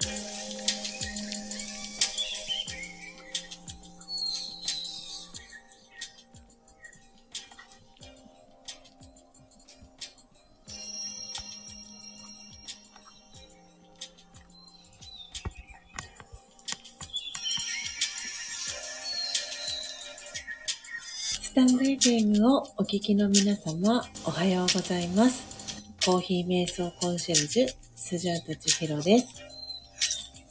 スタンド FM をお聞きの皆様、おはようございます。コーヒー瞑想コンシェルジュ、スジャータチヒロです。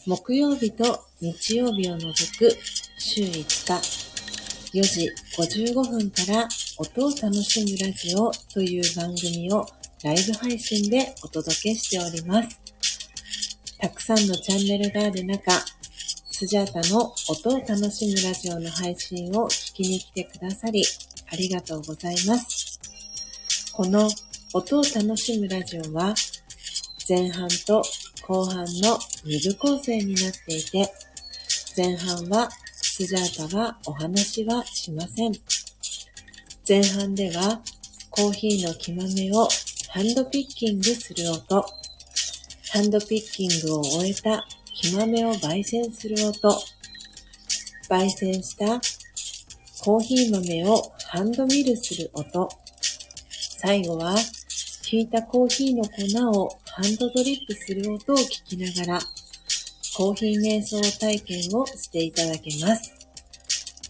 木曜日と日曜日を除く週5日、4時55分から音を楽しむラジオという番組をライブ配信でお届けしております。たくさんのチャンネルがある中、スジャータの音を楽しむラジオの配信を聞きに来てくださり、ありがとうございます。この音を楽しむラジオは、前半と後半の2部構成になっていて、前半はスジャータはお話はしません。前半ではコーヒーの木豆をハンドピッキングする音、ハンドピッキングを終えた木豆を焙煎する音、焙煎したコーヒー豆をハンドミルする音、最後はひいたコーヒーの粉をハンドドリップする音を聞きながら、コーヒー瞑想体験をしていただけます。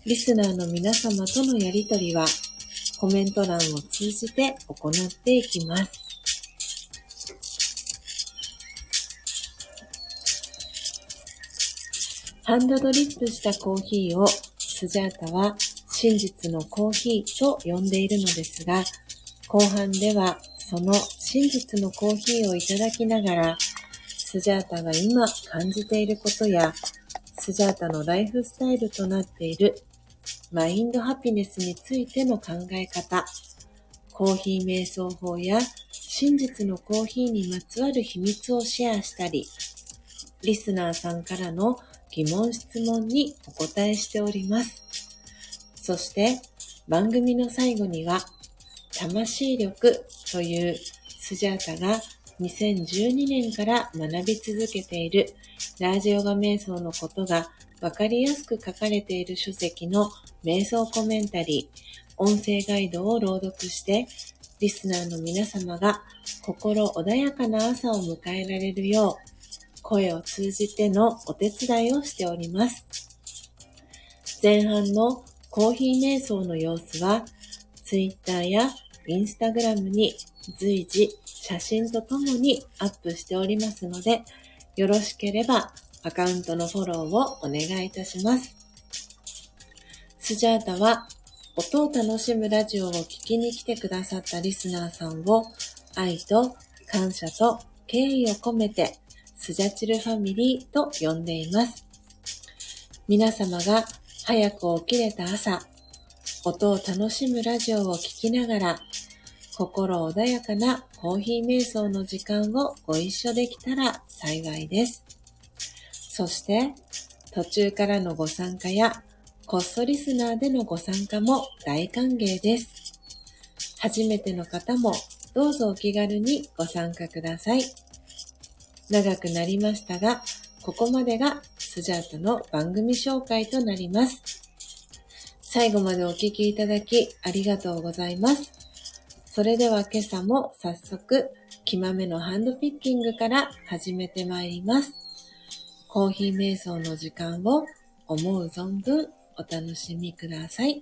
リスナーの皆様とのやりとりは、コメント欄を通じて行っていきます。ハンドドリップしたコーヒーをスジャータは真実のコーヒーと呼んでいるのですが、後半ではその真実のコーヒーをいただきながら、スジャータが今感じていることや、スジャータのライフスタイルとなっているマインドハピネスについての考え方、コーヒー瞑想法や真実のコーヒーにまつわる秘密をシェアしたり、リスナーさんからの疑問質問にお答えしております。そして番組の最後には魂力というスジャータが2012年から学び続けているラージヨガ瞑想のことがわかりやすく書かれている書籍の瞑想コメンタリー、音声ガイドを朗読して、リスナーの皆様が心穏やかな朝を迎えられるよう、声を通じてのお手伝いをしております。前半のコーヒー瞑想の様子は、Twitter や Instagram に随時写真とともにアップしておりますので、よろしければアカウントのフォローをお願いいたします。スジャータは音を楽しむラジオを聞きに来てくださったリスナーさんを愛と感謝と敬意を込めてスジャチルファミリーと呼んでいます。皆様が早く起きれた朝、音を楽しむラジオを聴きながら、心穏やかなコーヒー瞑想の時間をご一緒できたら幸いです。そして、途中からのご参加や、こっそリスナーでのご参加も大歓迎です。初めての方もどうぞお気軽にご参加ください。長くなりましたが、ここまでがスジャータの番組紹介となります。最後までお聞きいただきありがとうございます。それでは今朝も早速、きまめのハンドピッキングから始めてまいります。コーヒー瞑想の時間を思う存分お楽しみください。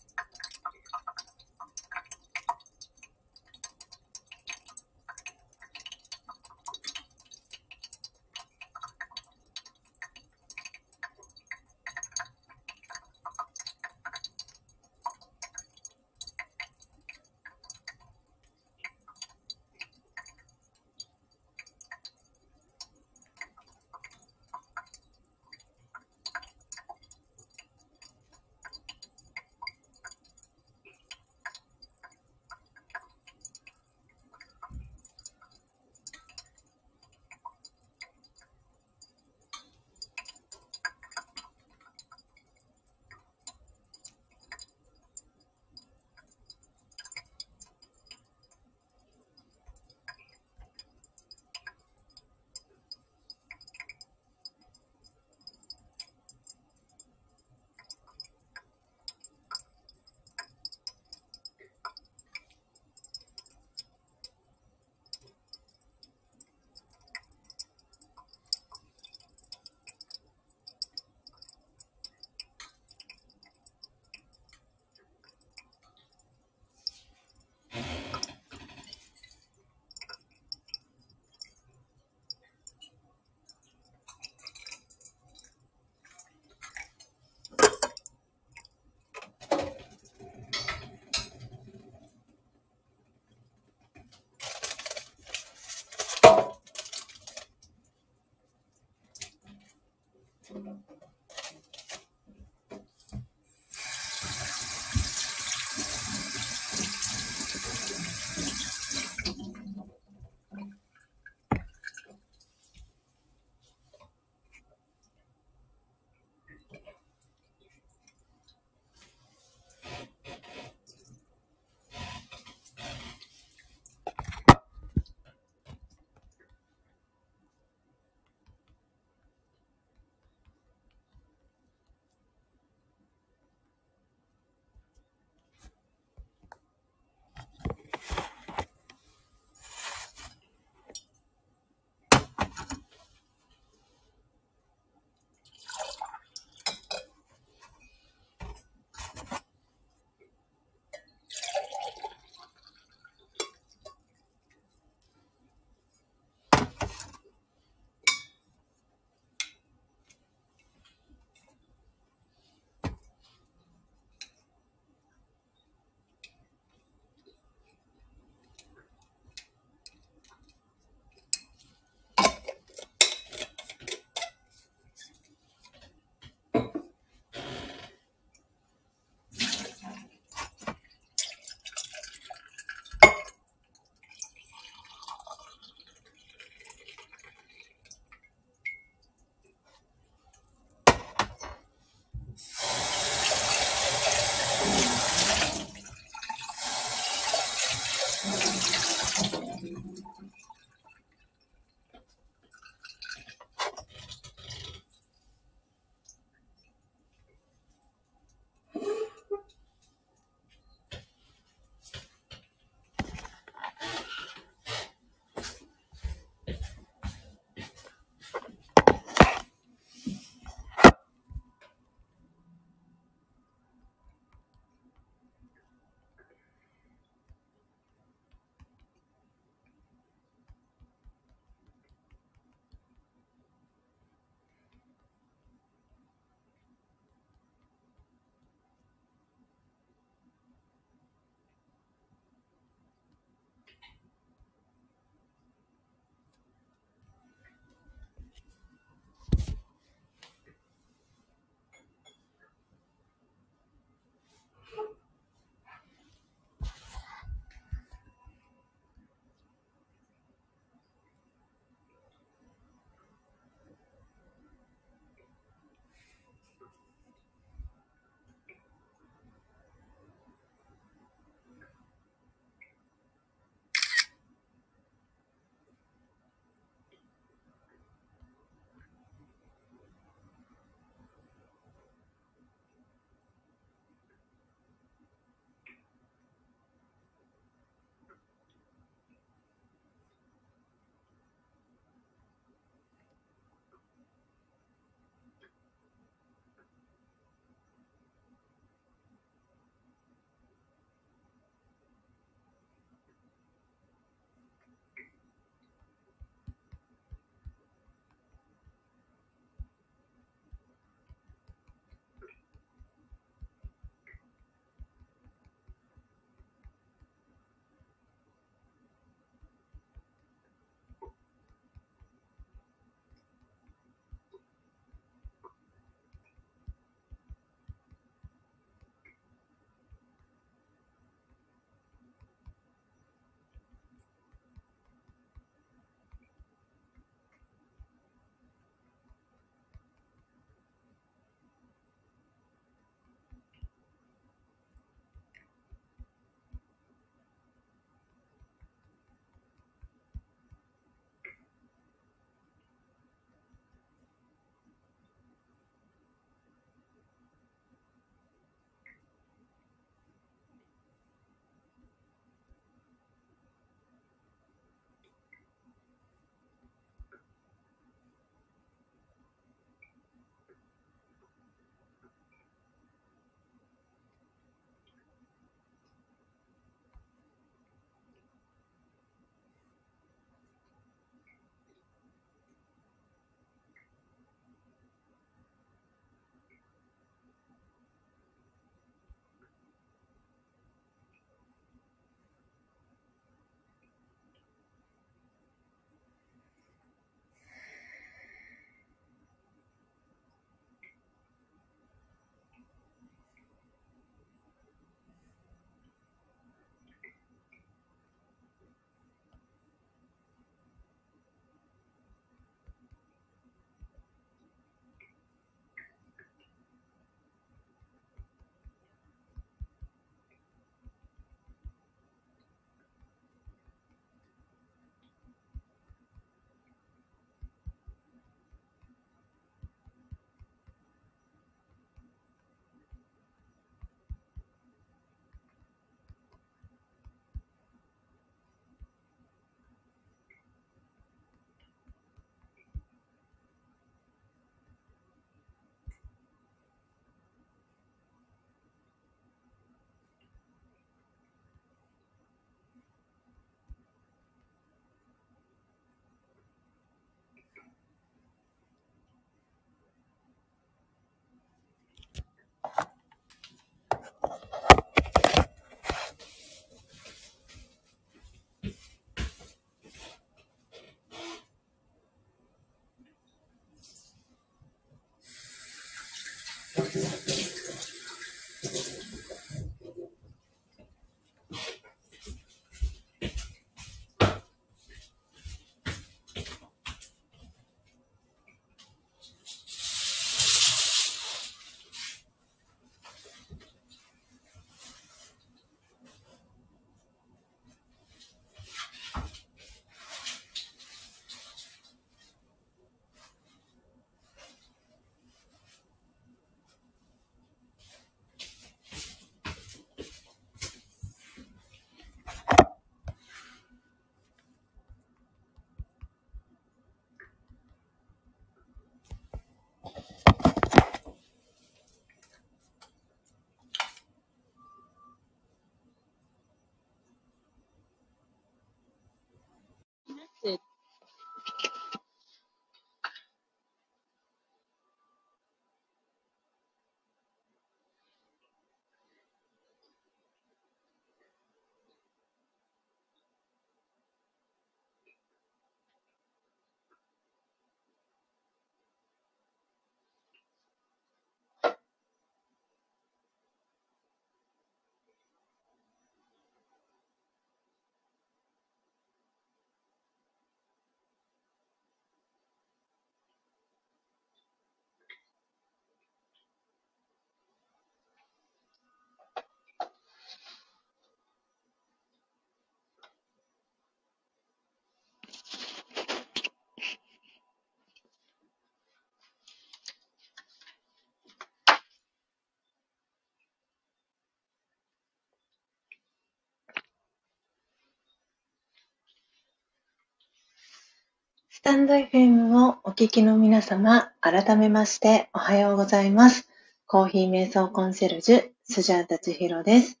スタンド FM をお聞きの皆様、改めましておはようございます。コーヒー瞑想コンシェルジュ、スジャータチヒロです。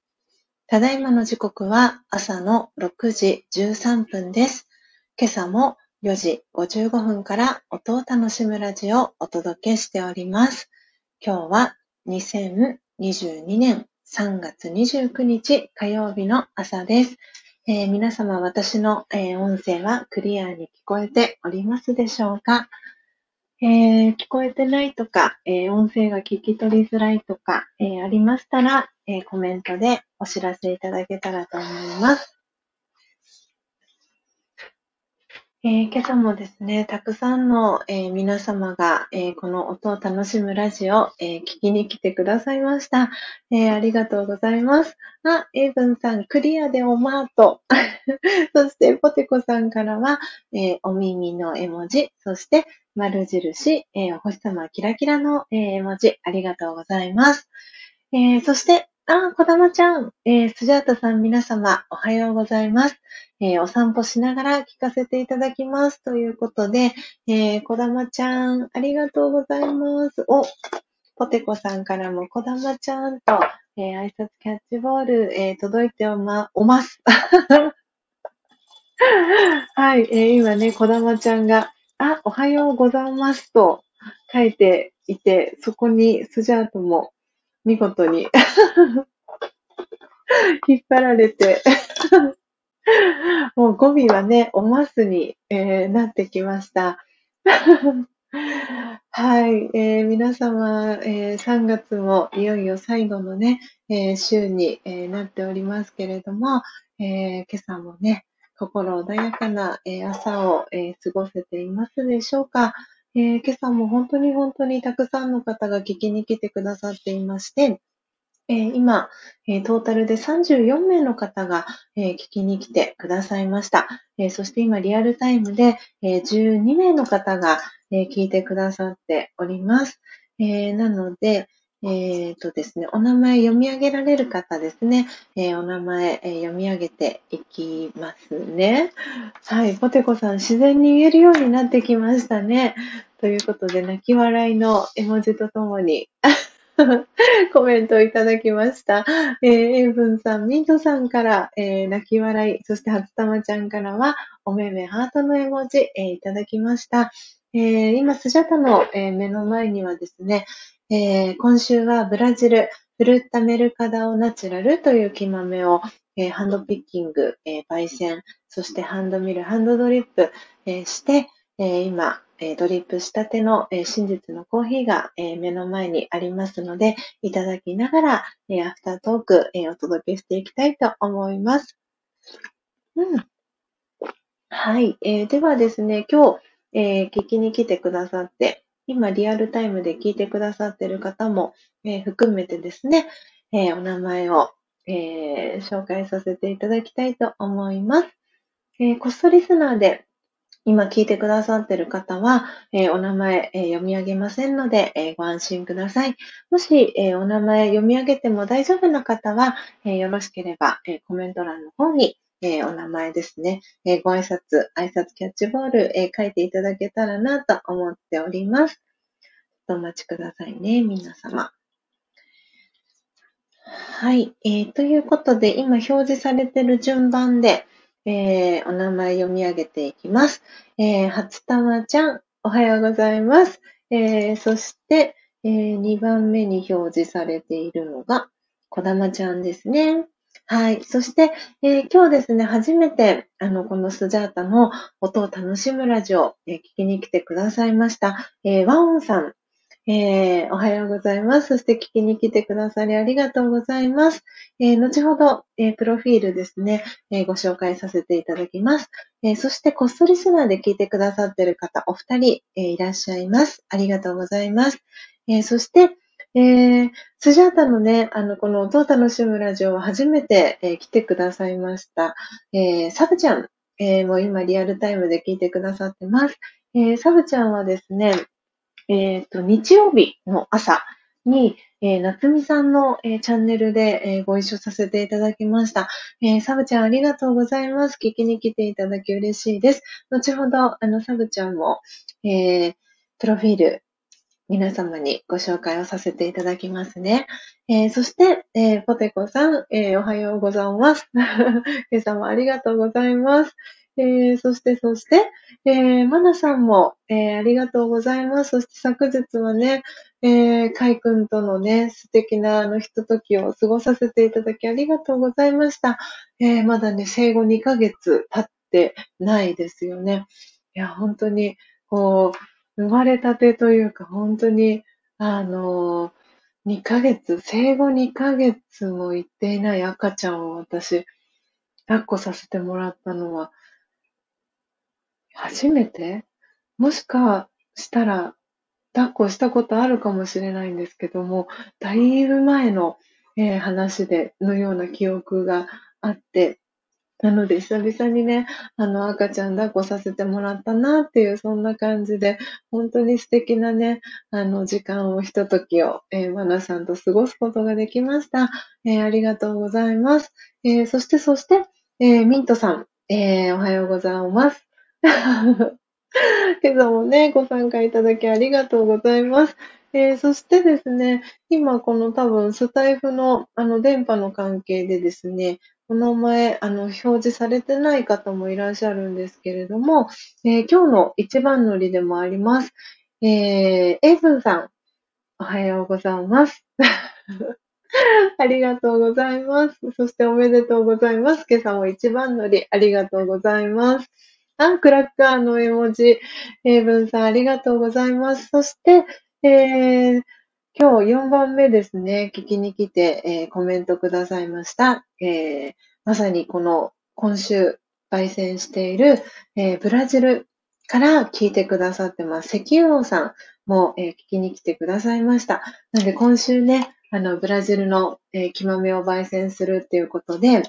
ただいまの時刻は朝の6時13分です。今朝も4時55分から音を楽しむラジオをお届けしております。今日は2022年3月29日火曜日の朝です。えー、皆様、私の、えー、音声はクリアに聞こえておりますでしょうか、えー、聞こえてないとか、え音声が聞き取りづらいとか、えありましたら、えコメントでお知らせいただけたらと思います。えー、今朝もですね、たくさんの、えー、皆様が、えー、この音を楽しむラジオ、え聞きに来てくださいました、えありがとうございます。あ、エイブンさん、クリアでおマート。そして、ポテコさんからは、えお耳の絵文字、そして、丸印、えお星様キラキラの、え絵文字、ありがとうございます。えそして、あ、こだまちゃん、えー、スジャータさん皆様、おはようございます。えー、お散歩しながら聞かせていただきます。ということで、えー、こだまちゃん、ありがとうございます。お、ポテコさんからも、こだまちゃんと、えー、挨拶キャッチボール、えー、届いておま、おます。はい、えー、今ね、こだまちゃんが、あ、おはようございますと書いていて、そこにスジャートも見事に。引っ張られて。もう語尾はね、おますに、えー、なってきました。はい、えー、皆様、えー、3月もいよいよ最後のね、えー、週に、えなっておりますけれども、え今朝もね、心穏やかな、え朝を、え過ごせていますでしょうか、え今朝も本当に本当にたくさんの方が聞きに来てくださっていまして、えー、今、えー、トータルで34名の方が、えー、聞きに来てくださいました。えそして今、リアルタイムで、え12名の方が、え聞いてくださっております。えなので、えっ、とですね、お名前読み上げられる方ですね、えお名前、え読み上げていきますね。はい、ポテコさん、自然に言えるようになってきましたね。ということで、泣き笑いの絵文字とともに、コメントをいただきました。えー、エイブンさん、ミントさんから、えー、泣き笑い、そして初玉ちゃんからは、おめめハートの絵文字、えー、いただきました。えー、今、スジャタの、えー、目の前にはですね、えー、今週はブラジル、フルッタメルカダオナチュラルという木豆を、えー、ハンドピッキング、えー、焙煎、そしてハンドミル、ハンドドリップ、え、して、え、今、えドリップしたての、え真実のコーヒーが、え目の前にありますので、いただきながら、えアフタートーク、えお届けしていきたいと思います。うん。はい。え、ではですね、今日、え、聞きに来てくださって、今リアルタイムで聞いてくださっている方も、えー、含めてですね、えお名前を、え紹介させていただきたいと思います。えこっそリスナーで今聞いてくださっている方は、え、お名前、え、読み上げませんので、え、ご安心ください。もし、えお名前読み上げても大丈夫な方は、えよろしければ、えコメント欄の方に、えお名前ですね、えご挨拶、挨拶キャッチボール、え書いていただけたらなと思っております。お待ちくださいね、皆様。はい、えー。ということで、今表示されている順番で、えー、お名前読み上げていきます。えー、初玉ちゃん、おはようございます。えー、そして、えー、2番目に表示されているのが、こだまちゃんですね。はい。そして、えー、今日ですね、初めて、あの、このスジャータの音を楽しむラジオ、えー、聞きに来てくださいました。えー、ワオンさん、えー、おはようございます。そして聞きに来てくださりありがとうございます。えー、後ほど、えー、プロフィールですね、えご紹介させていただきます。えそして、こっそりスナーで聞いてくださっている方、お二人、えいらっしゃいます。ありがとうございます。えそして、えー、スジャータのね、あの、この音を楽しむラジオは初めて、えー、来てくださいました。えー、サブちゃん、えー、もう今リアルタイムで聞いてくださってます。えー、サブちゃんはですね、えっ、ー、と、日曜日の朝に、えー、夏美さんの、えー、チャンネルで、えー、ご一緒させていただきました。えー、サブちゃんありがとうございます。聞きに来ていただき嬉しいです。後ほど、あの、サブちゃんも、えー、プロフィール、皆様にご紹介をさせていただきますね。えー、そして、えー、ポテコさん、えー、おはようございます。今朝もありがとうございます。えー、そして、そして、えー、マナさんも、え、ありがとうございます。そして昨日はね、え、カイ君とのね、素敵なあのひとときを過ごさせていただきありがとうございました。え、まだね、生後2ヶ月経ってないですよね。いや、本当に、こう、生まれたてというか、本当に、あの、2ヶ月、生後2ヶ月も行っていない赤ちゃんを私、抱っこさせてもらったのは、初めて？もしかしたら、抱っこしたことあるかもしれないんですけども、だいぶ前の、えー、話で、のような記憶があって、なので、久々にね、あの、赤ちゃん抱っこさせてもらったなっていう、そんな感じで、本当に素敵なね、あの、時間を、ひとときを、えー、マナさんと過ごすことができました。えー、ありがとうございます。えー、そして、そして、えー、ミントさん、えー、おはようございます。今朝もね、ご参加いただきありがとうございます。えー、そしてですね、今この多分スタイフのあの電波の関係でですね、お名前あの表示されてない方もいらっしゃるんですけれども、えー、今日の一番乗りでもあります。えー、エイブンさん、おはようございます。ありがとうございます。そしておめでとうございます。今朝も一番乗りありがとうございます。あ、クラッカーの絵文字。英文さん、ありがとうございます。そして、えー、今日4番目ですね。聞きに来て、えー、コメントくださいました。えー、まさにこの今週焙煎している、えー、ブラジルから聞いてくださってます。石油王さんも、えー、聞きに来てくださいました。なので今週ね、あの、ブラジルの、えー、木豆を焙煎するっていうことで、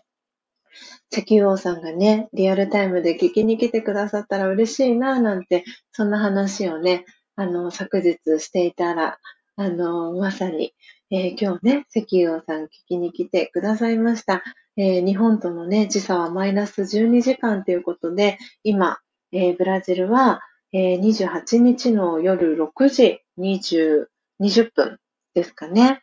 石油王さんがね、リアルタイムで聞きに来てくださったら嬉しいな、なんて、そんな話をね、あの、昨日していたら、あの、まさに、えー、今日ね、石油王さん聞きに来てくださいました。えー、日本とのね、時差はマイナス12時間ということで、今、えー、ブラジルは、え28日の夜6時20、20分ですかね。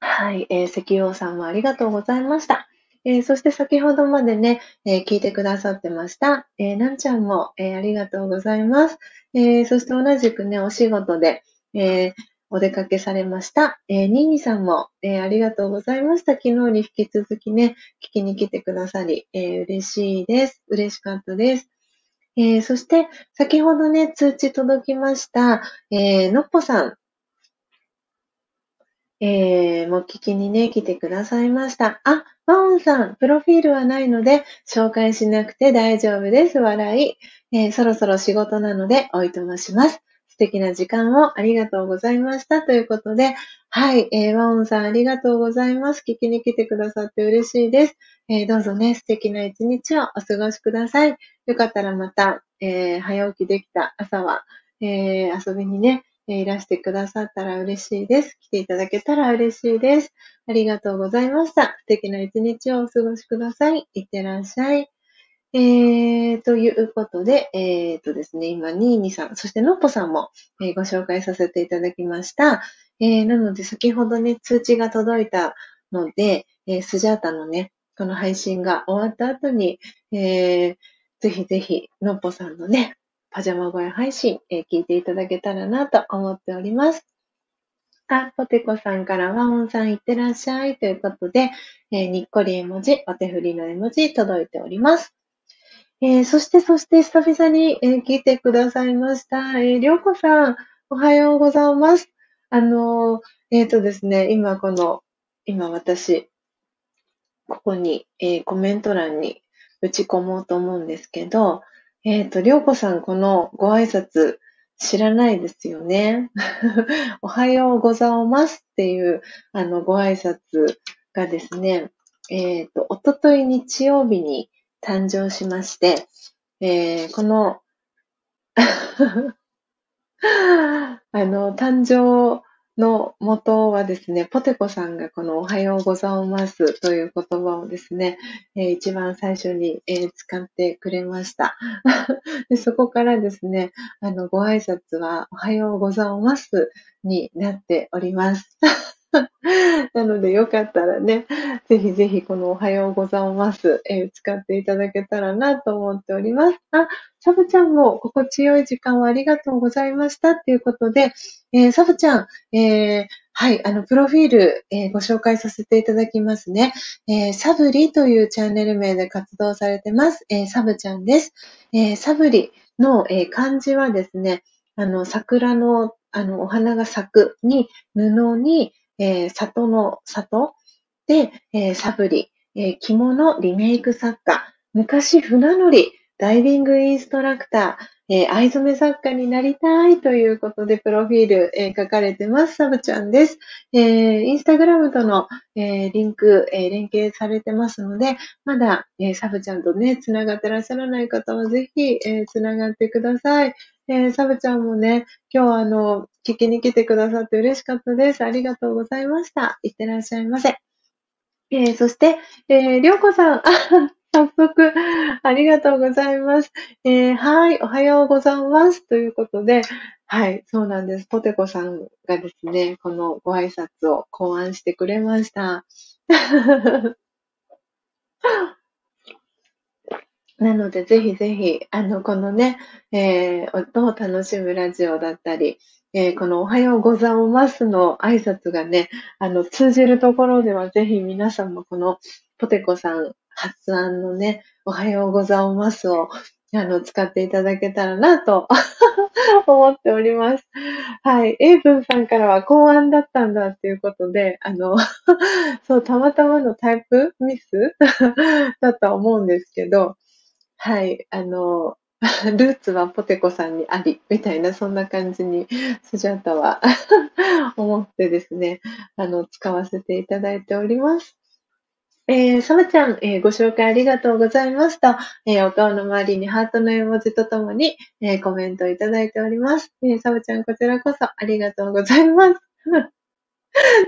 はい、えー、石油王さんもありがとうございました。えー、そして先ほどまでね、えー、聞いてくださってました。えー、なんちゃんも、え、ありがとうございます。え、そして同じくね、お仕事で、えー、お出かけされました。えー、ニーニさんも、えー、ありがとうございました。昨日に引き続きね、聞きに来てくださり、えー、嬉しいです。嬉しかったです。えー、そして、先ほどね、通知届きました、えー、のっぽさん。えー、も聞きにね、来てくださいました。あ、ワオンさん、プロフィールはないので、紹介しなくて大丈夫です。笑い。えー、そろそろ仕事なので、おいとまします。素敵な時間をありがとうございました。ということで、はい、えー、ワオンさんありがとうございます。聞きに来てくださって嬉しいです。えー、どうぞね、素敵な一日をお過ごしください。よかったらまた、えー、早起きできた朝は、えー、遊びにね、いらしてくださったら嬉しいです。来ていただけたら嬉しいです。ありがとうございました。素敵な一日をお過ごしください。いってらっしゃい。えー、ということで、えー、とですね、今、ニーニさん、そしてのっぽさんも、えー、ご紹介させていただきました。えー、なので、先ほどね、通知が届いたので、えー、スジャータのね、この配信が終わった後に、えー、ぜひぜひ、のっぽさんのね、パジャマ声配信、えー、聞いていただけたらなと思っております。あ、ポテコさんからワオンさんいってらっしゃいということで、えー、にっこり絵文字、お手振りの絵文字届いております。えー、そして、そして、久々に、えー、来てくださいました。えー、りょうこさん、おはようございます。あのえっ、とですね、今この、今私、ここに、えコメント欄に打ち込もうと思うんですけど、えっ、と、りょうこさん、このご挨拶知らないですよね。おはようございますっていう、あの、ご挨拶がですね、えっ、と、おととい日曜日に、誕生しまして、えー、この あの、誕生の元はですね、ポテコさんがこのおはようございますという言葉をですね、えー、一番最初に、えー、使ってくれました で。そこからですね、あの、ご挨拶はおはようございますになっております。なのでよかったらね、ぜひぜひこのおはようございます、えー、使っていただけたらなと思っております。あ、サブちゃんも心地よい時間をありがとうございましたっていうことで、えー、サブちゃん、えー、はい、あの、プロフィール、え、ご紹介させていただきますね。え、サブリというチャンネル名で活動されてます。え、サブちゃんです。え、サブリの、えー、漢字はですね、あの、桜の、あの、お花が咲くに、布に、えー、里の里で、えー、サブリ、えー、着物リメイク作家、昔船乗り、ダイビングインストラクター、えー、藍染め作家になりたいということで、プロフィール、えー、書かれてます。サブちゃんです。えー、インスタグラムとの、えー、リンク、えー、連携されてますので、まだ、えー、サブちゃんとね、つながってらっしゃらない方はぜひ、えー、つながってください。えー、サブちゃんもね、今日あの、聞きに来てくださって嬉しかったです。ありがとうございました。いってらっしゃいませ。えー、そして、えー、りょうこさん、早速、ありがとうございます。えー、はい、おはようございます。ということで、はい、そうなんです。ポテコさんがですね、このご挨拶を考案してくれました。なので、ぜひぜひ、あの、このね、えー、音を楽しむラジオだったり、えー、このおはようございますの挨拶がね、あの、通じるところでは、ぜひ皆さんもこのポテコさん発案のね、おはようございますを、あの、使っていただけたらなと 思っております。はい。エイブンさんからは考案だったんだっていうことで、あの そう、たまたまのタイプ？ミス？だとは思うんですけど、はい、あの、ルーツはポテコさんにあり、みたいな、そんな感じに、スジャータは 思ってですね、あの、使わせていただいております。えー、サムちゃん、えー、ご紹介ありがとうございますと、えー、お顔の周りにハートの絵文字とともに、えー、コメントをいただいております。えー、サムちゃん、こちらこそありがとうございます。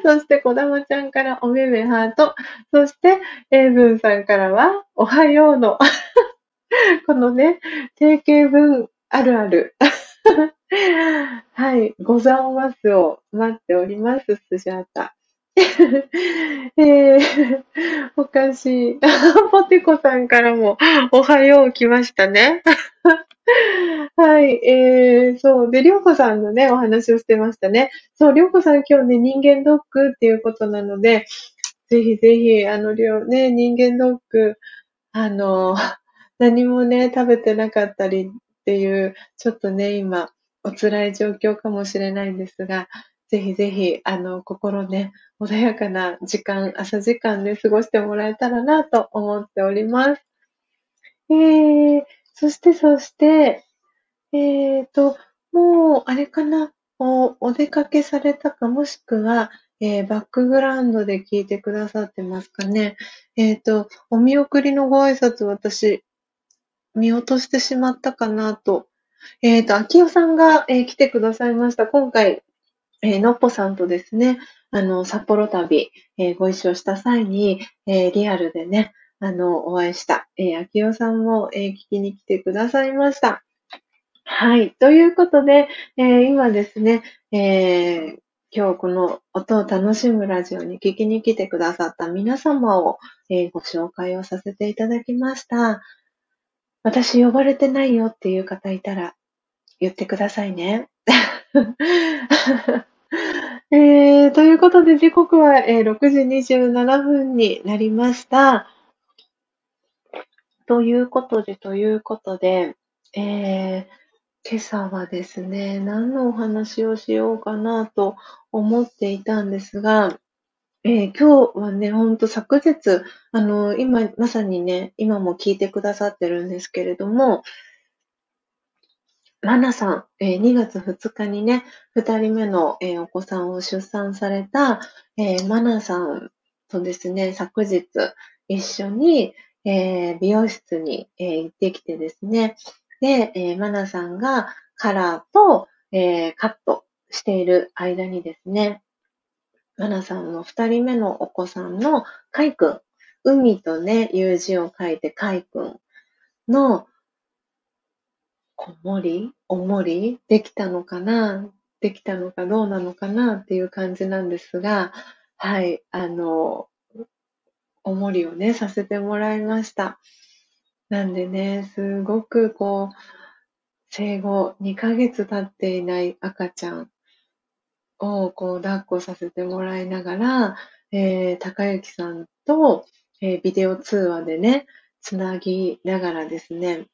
そして、こだまちゃんからおめめハート。そして、エイブンさんからは、おはようの このね、定型文あるある。はい、ございますを待っております、スジャータ。えー、おかしい。ポテコさんからも、おはよう来ましたね。はい、えー、そう。で、りょうこさんのね、お話をしてましたね。そう、りょうこさん今日ね、人間ドックっていうことなので、ぜひぜひ、あの、りょう、ね、人間ドック、あの、何もね、食べてなかったりっていう、ちょっとね、今、お辛い状況かもしれないんですが、ぜひぜひ、あの、心ね、穏やかな時間、朝時間で、ね、過ごしてもらえたらなと思っております。えー、そしてそして、えーと、もう、あれかな、お、お出かけされたか、もしくは、えー、バックグラウンドで聞いてくださってますかね。えっ、ー、と、お見送りのご挨拶私、見落としてしまったかなと。えっ、ー、と、秋代さんが、えー、来てくださいました。今回、えー、のっぽさんとですね、あの、札幌旅、えー、ご一緒した際に、えー、リアルでね、あの、お会いした、えー、秋代さんも、えー、聞きに来てくださいました。はい。ということで、えー、今ですね、えー、今日この音を楽しむラジオに聞きに来てくださった皆様を、えー、ご紹介をさせていただきました。私呼ばれてないよっていう方いたら言ってくださいね。えー、ということで時刻は、えー、6時27分になりました。ということで、ということで、えー、今朝はですね、何のお話をしようかなと思っていたんですが、えー、今日はね、ほんと昨日、あの、今、まさにね、今も聞いてくださってるんですけれども、マナさん、えー、2月2日にね、2人目の、えー、お子さんを出産された、えー、マナさんとですね、昨日一緒に、えー、美容室に、えー、行ってきてですね、で、えー、マナさんがカラーと、えー、カットしている間にですね、マナさんの二人目のお子さんのカイくん、海とね、U 字を書いてカイくんのこもりおもりできたのかな？できたのかどうなのかな？っていう感じなんですが、はい、あの、おもりをね、させてもらいました。なんでね、すごくこう、生後2ヶ月経っていない赤ちゃん。をこう抱っこさせてもらいながら、えー、高幸さんと、えー、ビデオ通話でね、つなぎながらですね、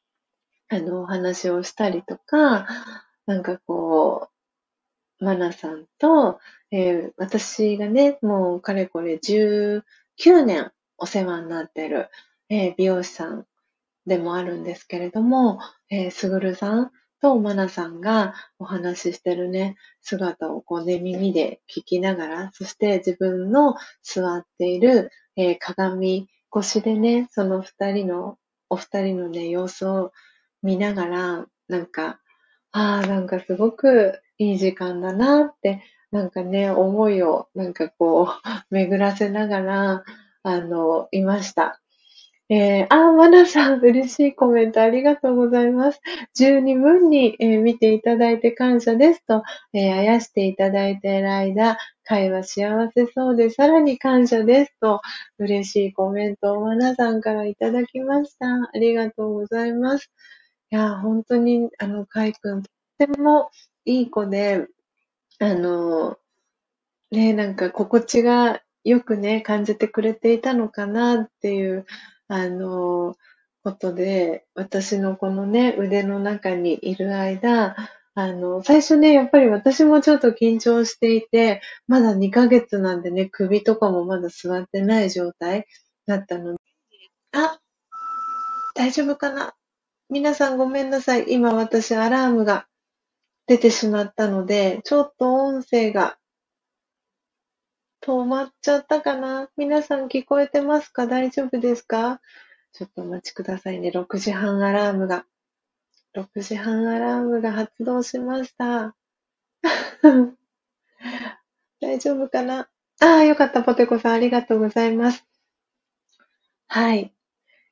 あの、お話をしたりとか、なんかこう、マナさんと、えー、私がね、もうかれこれ19年お世話になってる、えー、美容師さんでもあるんですけれども、えー、すぐるさんとまなさんがお話ししてるね、姿をこうね、耳で聞きながら、そして自分の座っている、えー、鏡越しでね、その二人の、お二人のね、様子を見ながら、なんか、ああ、なんかすごくいい時間だなって、なんかね、思いをなんかこう、巡らせながら、あの、いました。えー、あ、まなさん、嬉しいコメントありがとうございます。十二分に、えー、見ていただいて感謝ですと、えー、あやしていただいている間、会話幸せそうで、さらに感謝ですと、嬉しいコメントをまなさんからいただきました。ありがとうございます。いや、本当に、あの、かいくん、とってもいい子で、あの、ね、なんか心地がよくね、感じてくれていたのかなっていう、あの、ことで、私のこのね、腕の中にいる間、あの、最初ね、やっぱり私もちょっと緊張していて、まだ2ヶ月なんでね、首とかもまだ座ってない状態だったので、あ、大丈夫かな？皆さんごめんなさい。今私アラームが出てしまったので、ちょっと音声が止まっちゃったかな？皆さん聞こえてますか？大丈夫ですか？ちょっとお待ちくださいね。6時半アラームが。6時半アラームが発動しました。大丈夫かな？ああ、よかった。ポテコさん、ありがとうございます。はい。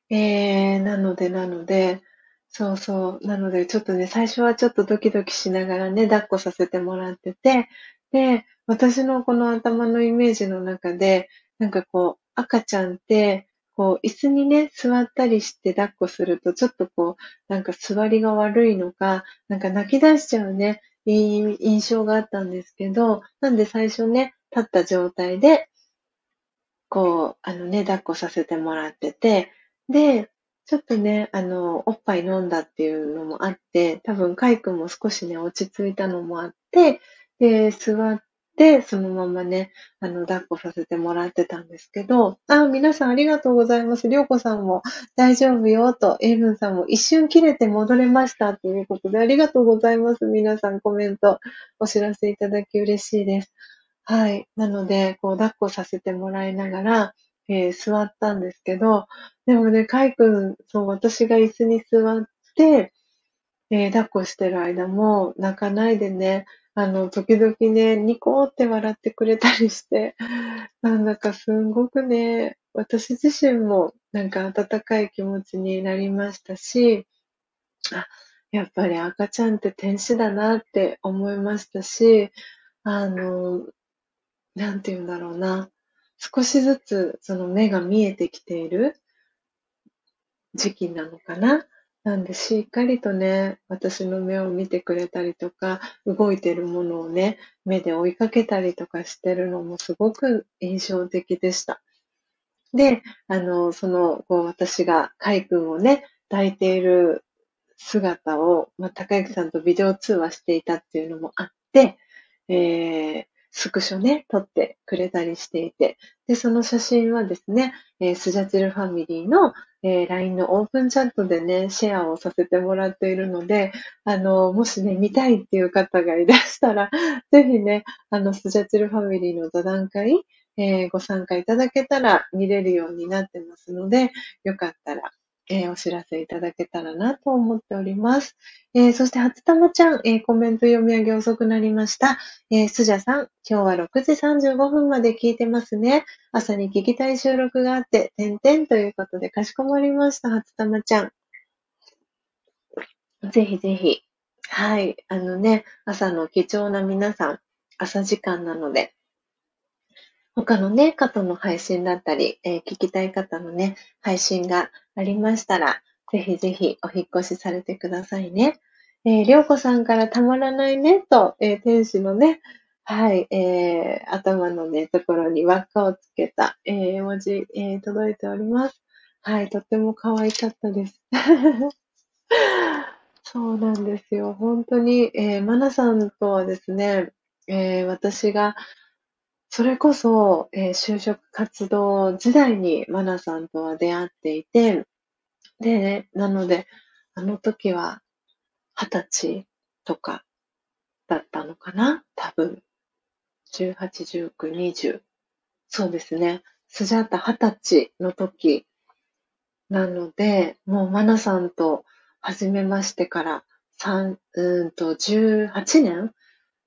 えー、なので、なので、そうそう。なので、ちょっとね、最初はちょっとドキドキしながらね、抱っこさせてもらってて、で、私のこの頭のイメージの中で、なんかこう、赤ちゃんって、こう、椅子にね、座ったりして抱っこすると、ちょっとこう、なんか座りが悪いのか、なんか泣き出しちゃうね、いい印象があったんですけど、なんで最初ね、立った状態で、こう、あのね、抱っこさせてもらってて、で、ちょっとね、あの、おっぱい飲んだっていうのもあって、多分、カイ君も少しね、落ち着いたのもあって、で、座って、そのままね、あの、抱っこさせてもらってたんですけど、あ、皆さんありがとうございます。りょうこさんも大丈夫よと、エイブンさんも一瞬切れて戻れましたということで、ありがとうございます。皆さんコメントお知らせいただき嬉しいです。はい。なので、こう、抱っこさせてもらいながら、えー、座ったんですけど、でもね、カイ君、そう、私が椅子に座って、えー、抱っこしてる間も泣かないでね、あの、時々ね、ニコって笑ってくれたりして、なんだかすんごくね、私自身もなんか温かい気持ちになりましたし、あ、やっぱり赤ちゃんって天使だなって思いましたし、あの、なんて言うんだろうな。少しずつその目が見えてきている時期なのかな。なんでしっかりとね、私の目を見てくれたりとか、動いてるものをね、目で追いかけたりとかしてるのもすごく印象的でした。で、あの、その、こう私がカイ君をね、抱いている姿を、まあ、高之さんとビデオ通話していたっていうのもあって、えー、スクショね、撮ってくれたりしていて、で、その写真はですね、えー、スジャチルファミリーの、えー、LINE のオープンチャットでね、シェアをさせてもらっているので、あの、もしね、見たいっていう方がいらしたら、ぜひね、あの、スジャチルファミリーの座談会、えー、ご参加いただけたら見れるようになってますので、よかったらえー、お知らせいただけたらなと思っております。えー、そして、初玉ちゃん、えー、コメント読み上げ遅くなりました。えー、スジャさん、今日は6時35分まで聞いてますね。朝に聞きたい収録があって、点々ということで、かしこまりました、初玉ちゃん。ぜひぜひ。はい。あのね、朝の貴重な皆さん、朝時間なので、他のね、方の配信だったり、えー、聞きたい方のね、配信がありましたら、ぜひぜひお引っ越しされてくださいね。えー、りょうこさんからたまらないねと、えー、天使のね、はい、えー、頭のね、ところに輪っかをつけた、えー、絵文字、えー、届いております。はい、とっても可愛かったです。そうなんですよ。本当に、えー、マナさんとはですね、えー、私がそれこそ、えー、就職活動時代にマナさんとは出会っていて、で、なので、あの時は二十歳とかだったのかな？多分。18、19、20。そうですね。スジャータ二十歳の時なので、もうマナさんと初めましてから3、うんと18年、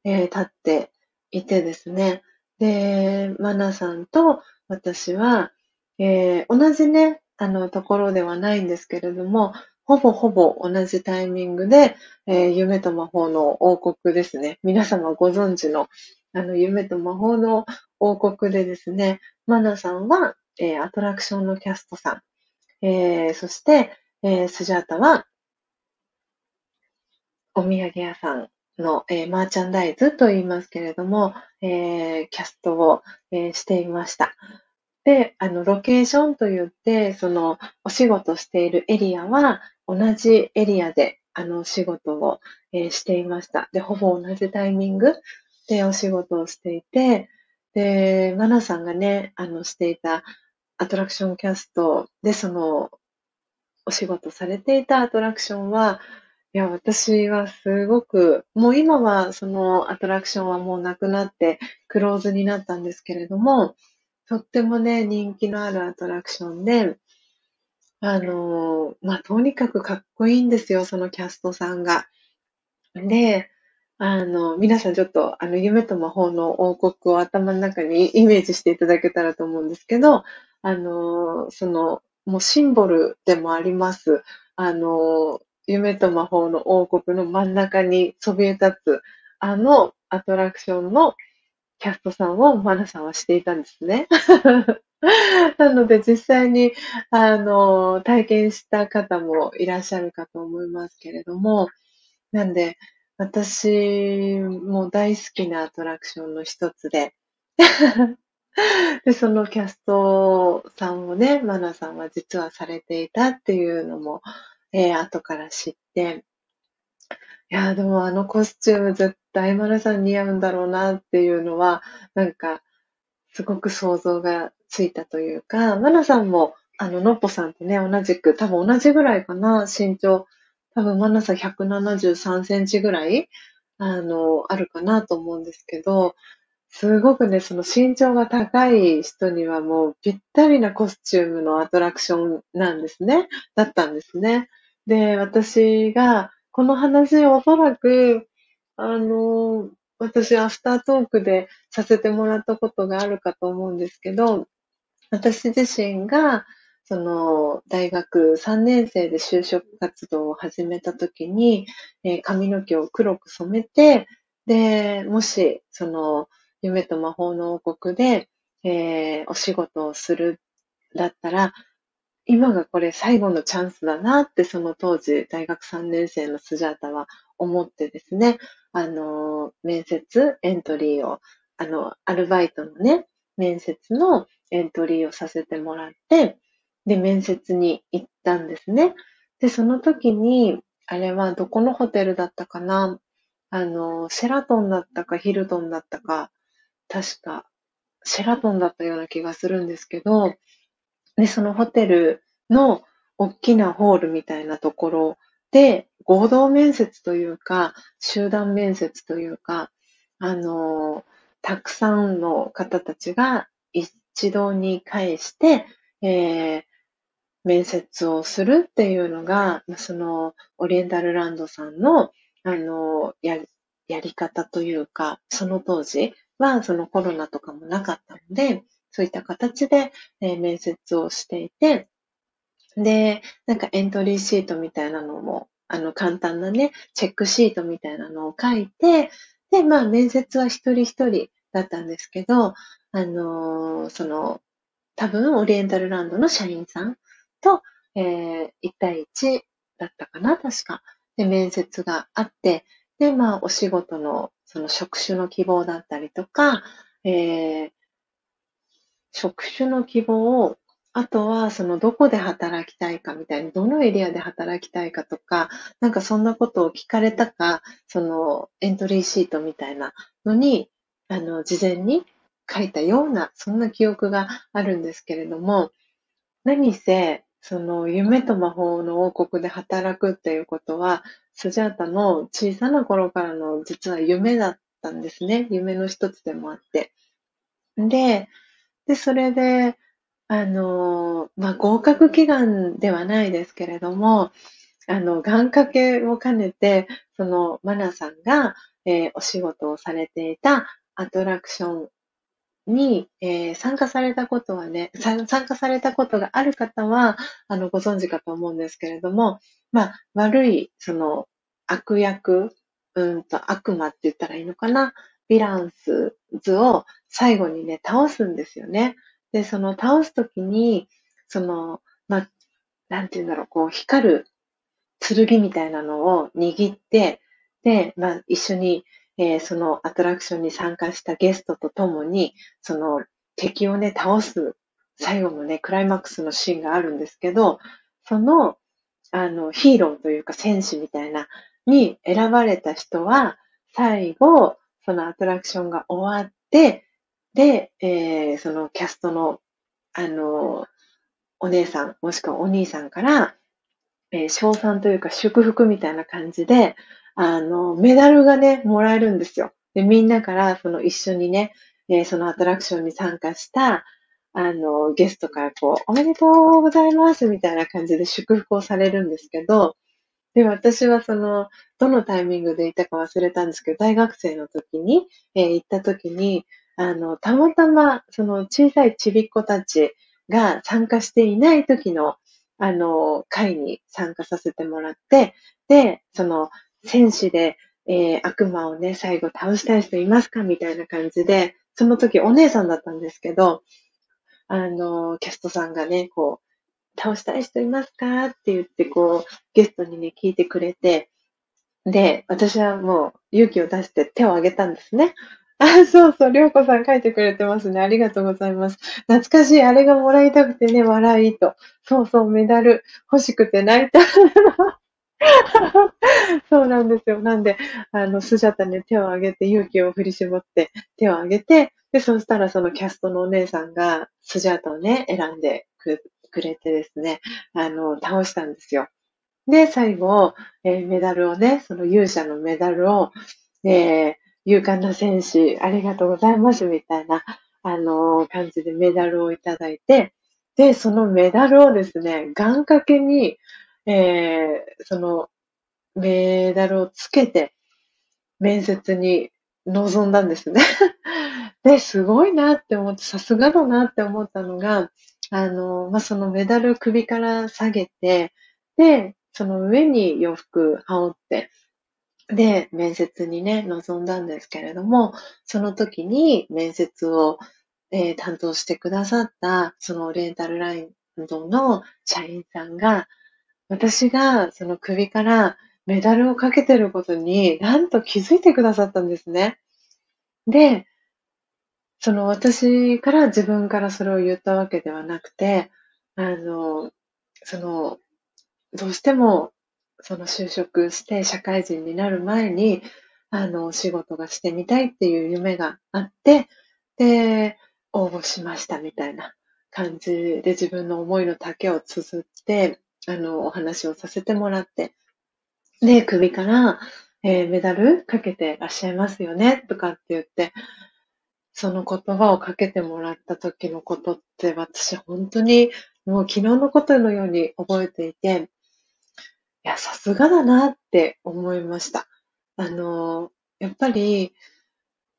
えー、経っていてですね。で、マナさんと私は、えー、同じね、あの、ところではないんですけれども、ほぼほぼ同じタイミングで、えー、夢と魔法の王国ですね。皆様ご存知の、あの、夢と魔法の王国でですね、マナさんは、えー、アトラクションのキャストさん、えー、そして、えー、スジャータは、お土産屋さんの、えー、マーチャンダイズと言いますけれども、えー、キャストを、えー、していました。で、あの、ロケーションといって、その、お仕事しているエリアは、同じエリアで、あの、仕事を、え、していました。で、ほぼ同じタイミングでお仕事をしていて、で、マナさんがね、あの、していたアトラクションキャストで、その、お仕事されていたアトラクションは、いや、私はすごく、もう今はそのアトラクションはもうなくなってクローズになったんですけれども、とってもね、人気のあるアトラクションで、あの、まあ、とにかくかっこいいんですよ、そのキャストさんが。で、あの、皆さんちょっと、あの、夢と魔法の王国を頭の中にイメージしていただけたらと思うんですけど、あの、その、もうシンボルでもあります、あの、夢と魔法の王国の真ん中にそびえ立つ、あのアトラクションのキャストさんをマナさんはしていたんですね。なので実際に、あの、体験した方もいらっしゃるかと思いますけれども、なんで、私も大好きなアトラクションの一つで、で、そのキャストさんをね、マナさんは実はされていたっていうのも、えー、後から知って、いや、でもあのコスチューム絶対マナさん似合うんだろうなっていうのは、なんか、すごく想像がついたというか、マナさんも、あの、のっぽさんとね、同じく、多分同じぐらいかな、身長。多分マナさん173センチぐらい、あの、あるかなと思うんですけど、すごくね、その身長が高い人にはもうぴったりなコスチュームのアトラクションなんですね。だったんですね。で、私が、この話おそらく、あの、私アフタートークでさせてもらったことがあるかと思うんですけど、私自身が、その、大学3年生で就職活動を始めた時に、えー、髪の毛を黒く染めて、で、もし、その、夢と魔法の王国で、えー、お仕事をするだったら、今がこれ最後のチャンスだなって、その当時、大学3年生のスジャータは思ってですね、あの、面接、エントリーを、あの、アルバイトのね、面接のエントリーをさせてもらって、で、面接に行ったんですね。で、その時に、あれはどこのホテルだったかな？あの、シェラトンだったかヒルトンだったか確か、シェラトンだったような気がするんですけど、で、そのホテルの大きなホールみたいなところで、合同面接というか、集団面接というか、あの、たくさんの方たちが一堂に会して、えー、面接をするっていうのが、その、オリエンタルランドさんの、あの、や、やり方というか、その当時、は、そのコロナとかもなかったので、そういった形で、えー、面接をしていて、で、なんかエントリーシートみたいなのも、あの、簡単なね、チェックシートみたいなのを書いて、で、まあ、面接は一人一人だったんですけど、あのー、その、多分、オリエンタルランドの社員さんと、えー、1対1だったかな、確か。で、面接があって、で、まあ、お仕事のその職種の希望だったりとか、えー、職種の希望あとは、その、どこで働きたいかみたいに、どのエリアで働きたいかとか、なんかそんなことを聞かれたか、その、エントリーシートみたいなのに、あの、事前に書いたような、そんな記憶があるんですけれども、何せ、その、夢と魔法の王国で働くっていうことは、スジャータの小さな頃からの実は夢だったんですね。夢の一つでもあって。で、で、それで、あの、まあ、合格祈願ではないですけれども、あの、願掛けを兼ねて、その、マナさんが、えー、お仕事をされていたアトラクションに、えー、参加されたことはね、参加されたことがある方は、あの、ご存知かと思うんですけれども、まあ、悪い、その、悪役、うんと、悪魔って言ったらいいのかなヴィランス図を最後にね、倒すんですよね。で、その倒すときに、その、まあ、なんて言うんだろう、こう、光る剣みたいなのを握って、で、まあ、一緒にえー、そのアトラクションに参加したゲストと共に、その敵をね、倒す最後のね、クライマックスのシーンがあるんですけど、その、あの、ヒーローというか戦士みたいな、に選ばれた人は、最後、そのアトラクションが終わって、で、えー、そのキャストの、あの、お姉さん、もしくはお兄さんから、えー、賞賛というか祝福みたいな感じで、あの、メダルがね、もらえるんですよ。で、みんなから、その一緒にね、えー、そのアトラクションに参加した、あの、ゲストからこう、おめでとうございますみたいな感じで祝福をされるんですけど、で、私はその、どのタイミングでいたか忘れたんですけど、大学生の時に、えー、行った時に、あの、たまたま、その小さいちびっ子たちが参加していない時の、あの、会に参加させてもらって、で、その、戦士で、えー、悪魔をね、最後倒したい人いますかみたいな感じで、その時お姉さんだったんですけど、あの、キャストさんがね、こう、倒したい人いますか？って言って、こう、ゲストにね、聞いてくれて、で、私はもう勇気を出して手を挙げたんですね。あ、そうそう、りょうこさん書いてくれてますね。ありがとうございます。懐かしい。あれがもらいたくてね、笑いと。そうそう、メダル欲しくて泣いた。そうなんですよ。なんで、あの、スジャタに手を挙げて、勇気を振り絞って手を挙げて、で、そしたらそのキャストのお姉さんがスジャタをね、選んでくくれてですね、あの、倒したんですよ。で、最後、えー、メダルをね、その勇者のメダルを、えー、勇敢な戦士、ありがとうございます、みたいな、あのー、感じでメダルをいただいて、で、そのメダルをですね、願掛けに、えー、その、メダルをつけて、面接に臨んだんですね。で、すごいなって思って、さすがだなって思ったのが、あの、まあ、そのメダル首から下げて、で、その上に洋服羽織って、で、面接にね、臨んだんですけれども、その時に面接を、えー、担当してくださった、そのオリエンタルラインの社員さんが、私がその首からメダルをかけてることに、なんと気づいてくださったんですね。で、その私から自分からそれを言ったわけではなくて、あの、そのどうしても、その就職して社会人になる前に、あの、仕事がしてみたいっていう夢があって、で、応募しましたみたいな感じで自分の思いの丈を綴って、あの、お話をさせてもらって、で、首から、えー、メダルかけてらっしゃいますよね、とかって言って、その言葉をかけてもらった時のことって私本当にもう昨日のことのように覚えていて、いや、さすがだなって思いました。あの、やっぱり、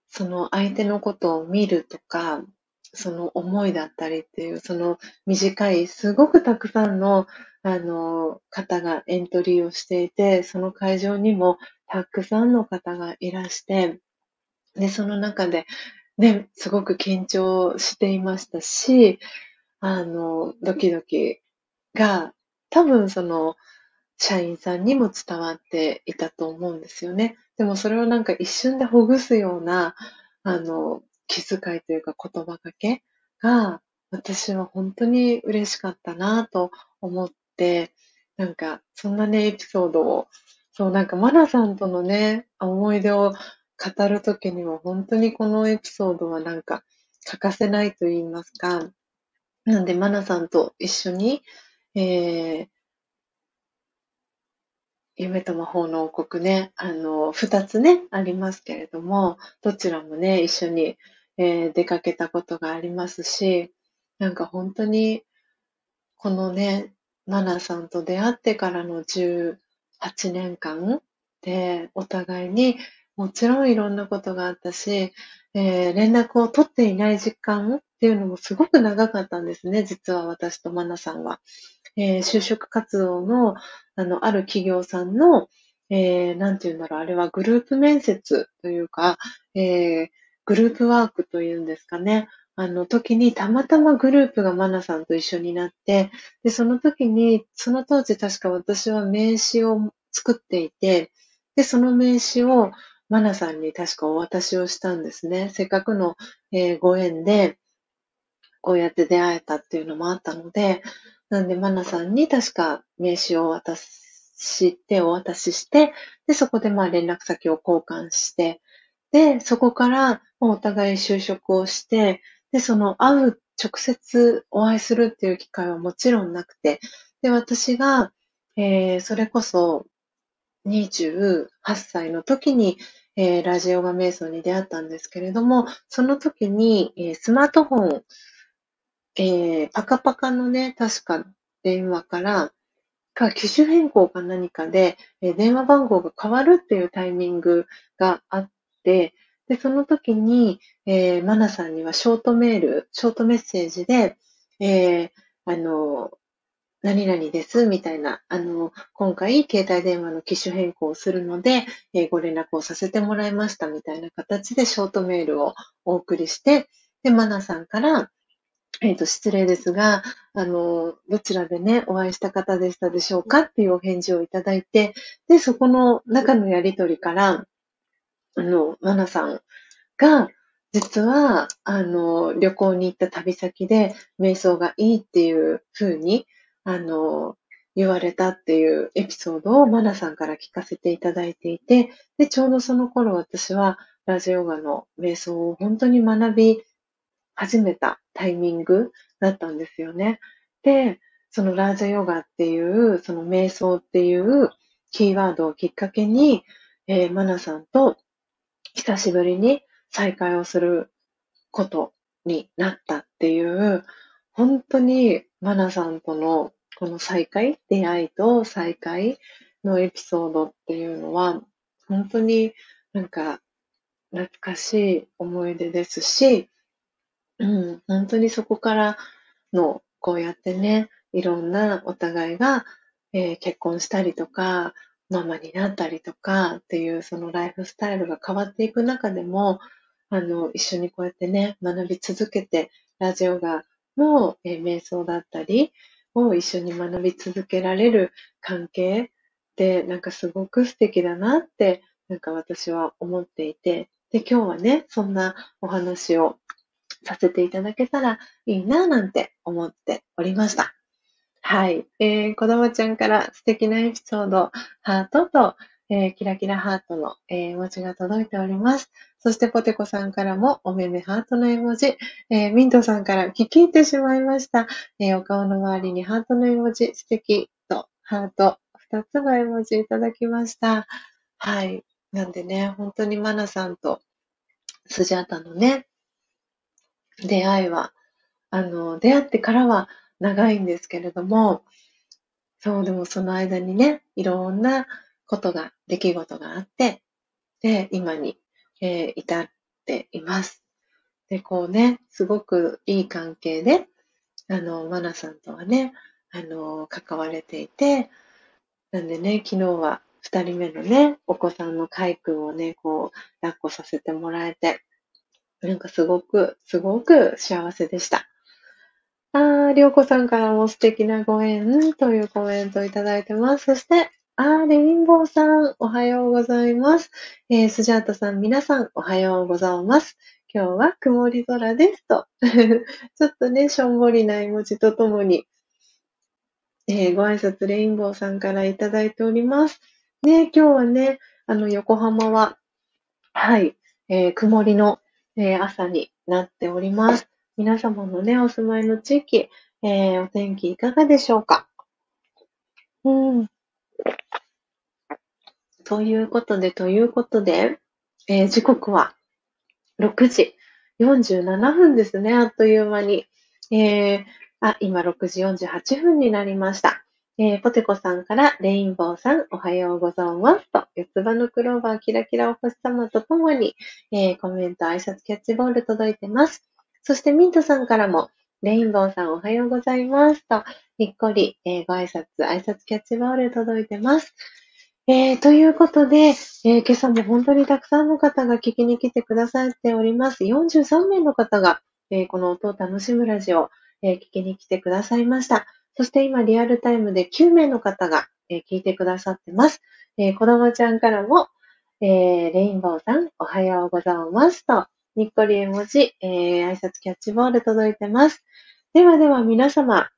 その相手のことを見るとか、その思いだったりっていう、その短い、すごくたくさんの、あの、方がエントリーをしていて、その会場にもたくさんの方がいらして、で、その中で、ね、すごく緊張していましたし、あの、ドキドキが、多分その、社員さんにも伝わっていたと思うんですよね。でもそれをなんか一瞬でほぐすような、あの、気遣いというか言葉かけが、私は本当に嬉しかったなと思って、なんか、そんなね、エピソードを、そう、なんか、マナさんとのね、思い出を語るときには、本当にこのエピソードはなんか、欠かせないと言いますか、なんで、マナさんと一緒に、えー、夢と魔法の王国ね、あの、二つね、ありますけれども、どちらもね、一緒に、えー、出かけたことがありますし、なんか本当に、このね、マナさんと出会ってからの18年間で、お互いにもちろんいろんなことがあったし、えー、連絡を取っていない時間っていうのもすごく長かったんですね、実は私とマナさんは。えー、就職活動の、あの、ある企業さんの、えー、なんて言うんだろう、あれはグループ面接というか、えー、グループワークというんですかね。あの時にたまたまグループがマナさんと一緒になって、で、その時に、その当時確か私は名刺を作っていて、で、その名刺をマナさんに確かお渡しをしたんですね。せっかくの、えー、ご縁で、こうやって出会えたっていうのもあったので、なんで、マナさんに確か名刺を渡して、お渡しして、で、そこでまあ連絡先を交換して、で、そこからお互い就職をして、で、その会う、直接お会いするっていう機会はもちろんなくて、で、私が、えー、それこそ28歳の時に、えー、ラジオが瞑想に出会ったんですけれども、その時に、えー、スマートフォンえー、パカパカのね、確か電話から、か、機種変更か何かで、え、電話番号が変わるっていうタイミングがあっ、で、その時に、えー、マナさんにはショートメール、ショートメッセージで、えー、あの、何々です、みたいな、あの、今回、携帯電話の機種変更をするので、えー、ご連絡をさせてもらいました、みたいな形でショートメールをお送りして、で、マナさんから、えっ、ー、と、失礼ですが、あの、どちらでね、お会いした方でしたでしょうかっていうお返事をいただいて、で、そこの中のやりとりから、あの、マナさんが、実は、あの、旅行に行った旅先で、瞑想がいいっていう風に、あの、言われたっていうエピソードをマナさんから聞かせていただいていて、で、ちょうどその頃私はラジオガの瞑想を本当に学び始めたタイミングだったんですよね。で、そのラージャヨガっていう、その瞑想っていうキーワードをきっかけに、えー、マナさんと久しぶりに再会をすることになったっていう、本当にマナさんとのこの再会、出会いと再会のエピソードっていうのは、本当になんか懐かしい思い出ですし、うん、本当にそこからのこうやってね、いろんなお互いが、えー、結婚したりとか、ママになったりとかっていうそのライフスタイルが変わっていく中でも、あの、一緒にこうやってね、学び続けて、ラジオがの、えー、瞑想だったりを一緒に学び続けられる関係ってなんかすごく素敵だなってなんか私は思っていて、で、今日はね、そんなお話をさせていただけたらいいななんて思っておりました。はい。えー、子供ちゃんから素敵なエピソード、ハートと、えー、キラキラハートの、えー、絵文字が届いております。そしてポテコさんからもおめめハートの絵文字、えー、ミントさんから聞き入ってしまいました。えー、お顔の周りにハートの絵文字、素敵とハート、二つの絵文字いただきました。はい。なんでね、本当にマナさんとスジャータのね、出会いは、あの、出会ってからは長いんですけれども、そう、でもその間にね、いろんなことが、出来事があって、で、今に、えー、至っています。で、こうね、すごくいい関係で、あの、マナさんとはね、あの、関われていて、なんでね、昨日は二人目のね、お子さんのカイ君をね、こう、抱っこさせてもらえて、なんかすごく、すごく幸せでした。あー、りょうこさんからも素敵なご縁というコメントをいただいてます。そして、あー、レインボーさん、おはようございます。えー、スジャータさん、皆さん、おはようございます。今日は曇り空ですと。ちょっとね、しょんぼりな絵文字とともに、えー、ご挨拶レインボーさんからいただいております。ね、今日はね、あの、横浜は、はい、えー、曇りの、えー、朝になっております。皆様のね、お住まいの地域、えー、お天気いかがでしょうか？うん。ということで、ということで、えー、時刻は6時47分ですね、あっという間に。えー、あ、今6時48分になりました。えー、ポテコさんからレインボーさんおはようございますと、四つ葉のクローバーキラキラお星様とともに、えー、コメント挨拶キャッチボール届いてます。そしてミントさんからも、レインボーさんおはようございますと、にっこり、えー、ご挨拶、挨拶キャッチボール届いてます。えー、ということで、えー、今朝も本当にたくさんの方が聞きに来てくださっております。43名の方が、えー、この音を楽しむラジオ、え聞きに来てくださいました。そして今リアルタイムで9名の方が、え、聞いてくださってます。えー、子供ちゃんからも、え、レインボーさん、おはようございますと、にっこり絵文字、えー、挨拶キャッチボール届いてます。ではでは皆様、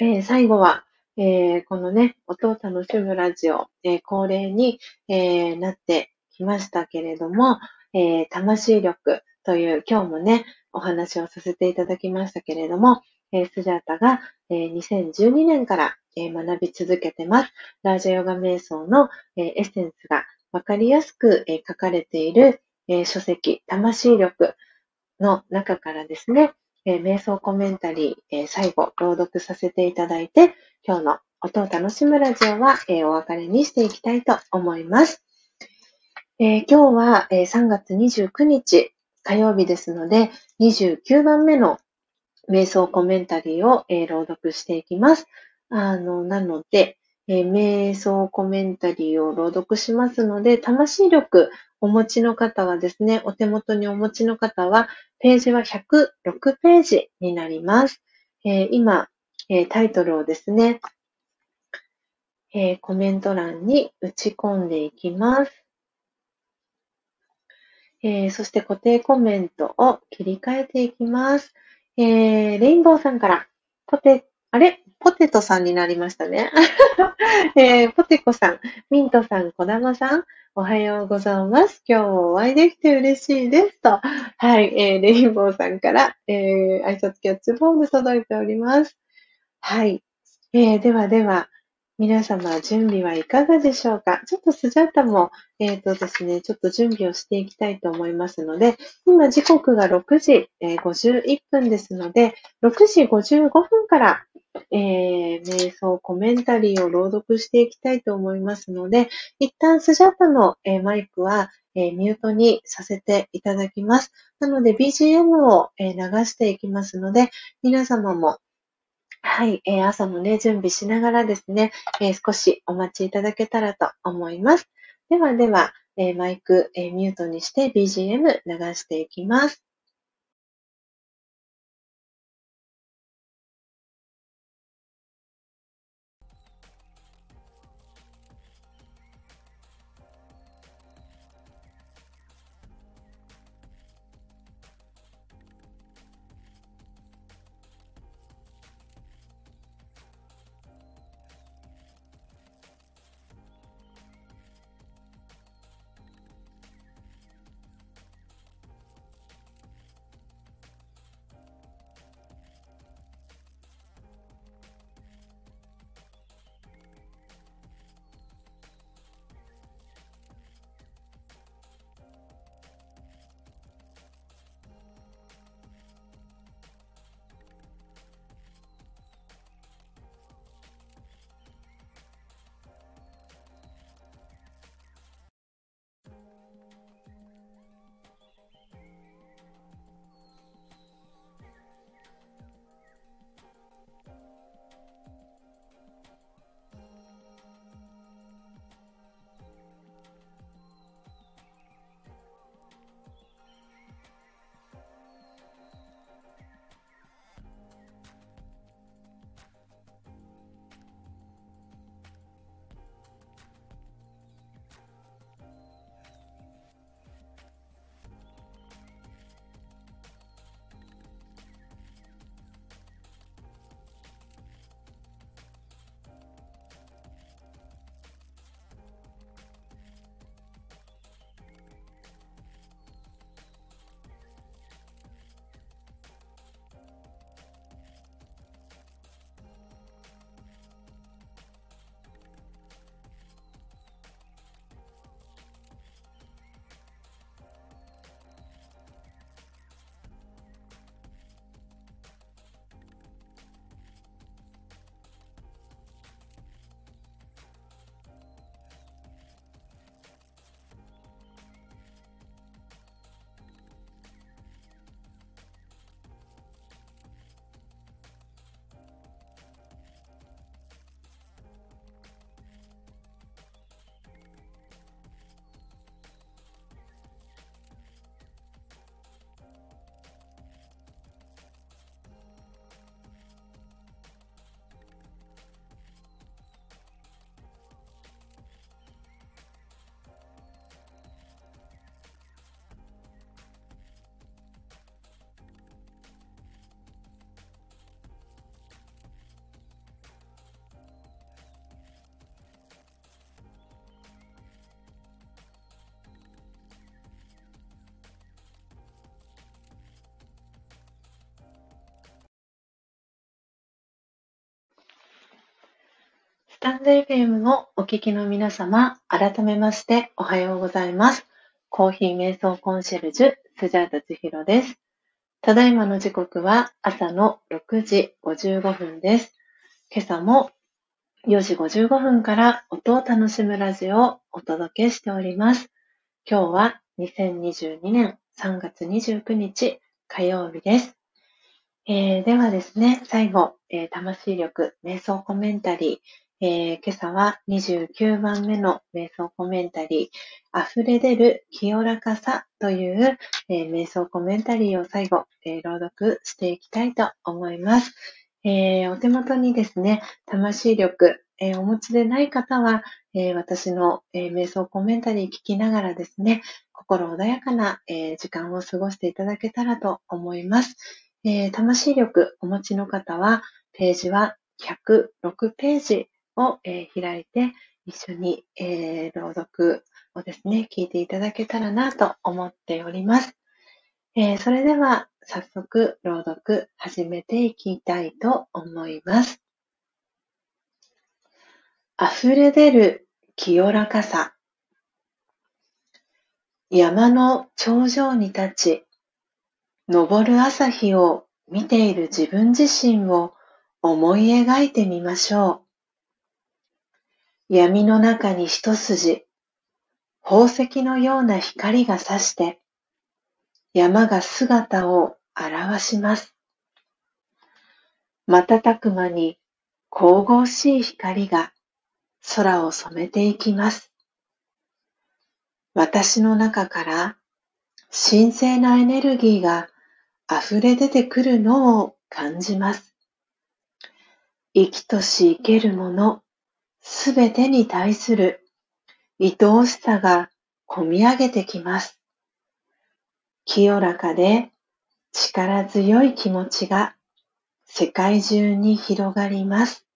えー、最後は、えー、このね、音を楽しむラジオ、えー、恒例に、えー、なってきましたけれども、えー、魂力という今日もね、お話をさせていただきましたけれども、えスジャータが、え2012年から、え学び続けてます。ラージャヨガ瞑想の、えエッセンスがわかりやすく、え書かれている、え書籍、魂力の中からですね、え瞑想コメンタリー、え最後、朗読させていただいて、今日の音を楽しむラジオは、えお別れにしていきたいと思います。え、今日は、え、3月29日火曜日ですので、29番目の瞑想コメンタリーを、え、朗読していきます。あの、なので、えー、瞑想コメンタリーを朗読しますので、魂力お持ちの方はですね、お手元にお持ちの方は、ページは106ページになります。えー、今、えー、タイトルをですね、えー、コメント欄に打ち込んでいきます。え、そして固定コメントを切り替えていきます。え、レインボーさんから、ポテ、あれ？ポテトさんになりましたね。えー、ポテコさん、ミントさん、小玉さん、おはようございます。今日もお会いできて嬉しいです。と、はい、えー、レインボーさんから、えー、挨拶キャッチボール届いております。はい。えー、ではでは、皆様、準備はいかがでしょうか？ちょっとスジャータも、えっ、ー、とですね、ちょっと準備をしていきたいと思いますので、今時刻が6時、えー、51分ですので、6時55分から、えー、瞑想コメンタリーを朗読していきたいと思いますので、一旦スジャータの、えー、マイクは、え、ミュートにさせていただきます。なので BGM を、え流していきますので、皆様もはい、えー、朝のね、準備しながらですね、えー、少しお待ちいただけたらと思います。ではでは、えー、マイク、えミュートにして BGM 流していきます。タンド FM のお聞きの皆様、改めましておはようございます。コーヒー瞑想コンシェルジュ、スジャータ千尋です。ただいまの時刻は朝の6時55分です。今朝も4時55分から音を楽しむラジオをお届けしております。今日は2022年3月29日火曜日です。えー、ではですね、最後、えー、魂力瞑想コメンタリー、えー、今朝は29番目の瞑想コメンタリー、溢れ出る清らかさという、えー、瞑想コメンタリーを最後、えー、朗読していきたいと思います。えお手元にですね、魂力え、お持ちでない方は、え、私の、え瞑想コメンタリー聞きながらですね、心穏やかな、え時間を過ごしていただけたらと思います。え魂力お持ちの方は、ページは106ページを、え開いて、一緒に、え朗読をですね、聞いていただけたらなと思っております。えそれでは、早速朗読始めていきたいと思います。溢れ出る清らかさ。山の頂上に立ち、昇る朝日を見ている自分自身を思い描いてみましょう。闇の中に一筋、宝石のような光が差して、山が姿を現します。瞬く間に神々しい光が空を染めていきます。私の中から神聖なエネルギーが溢れ出てくるのを感じます。生きとし生けるものすべてに対する愛おしさがこみ上げてきます。清らかで力強い気持ちが世界中に広がります。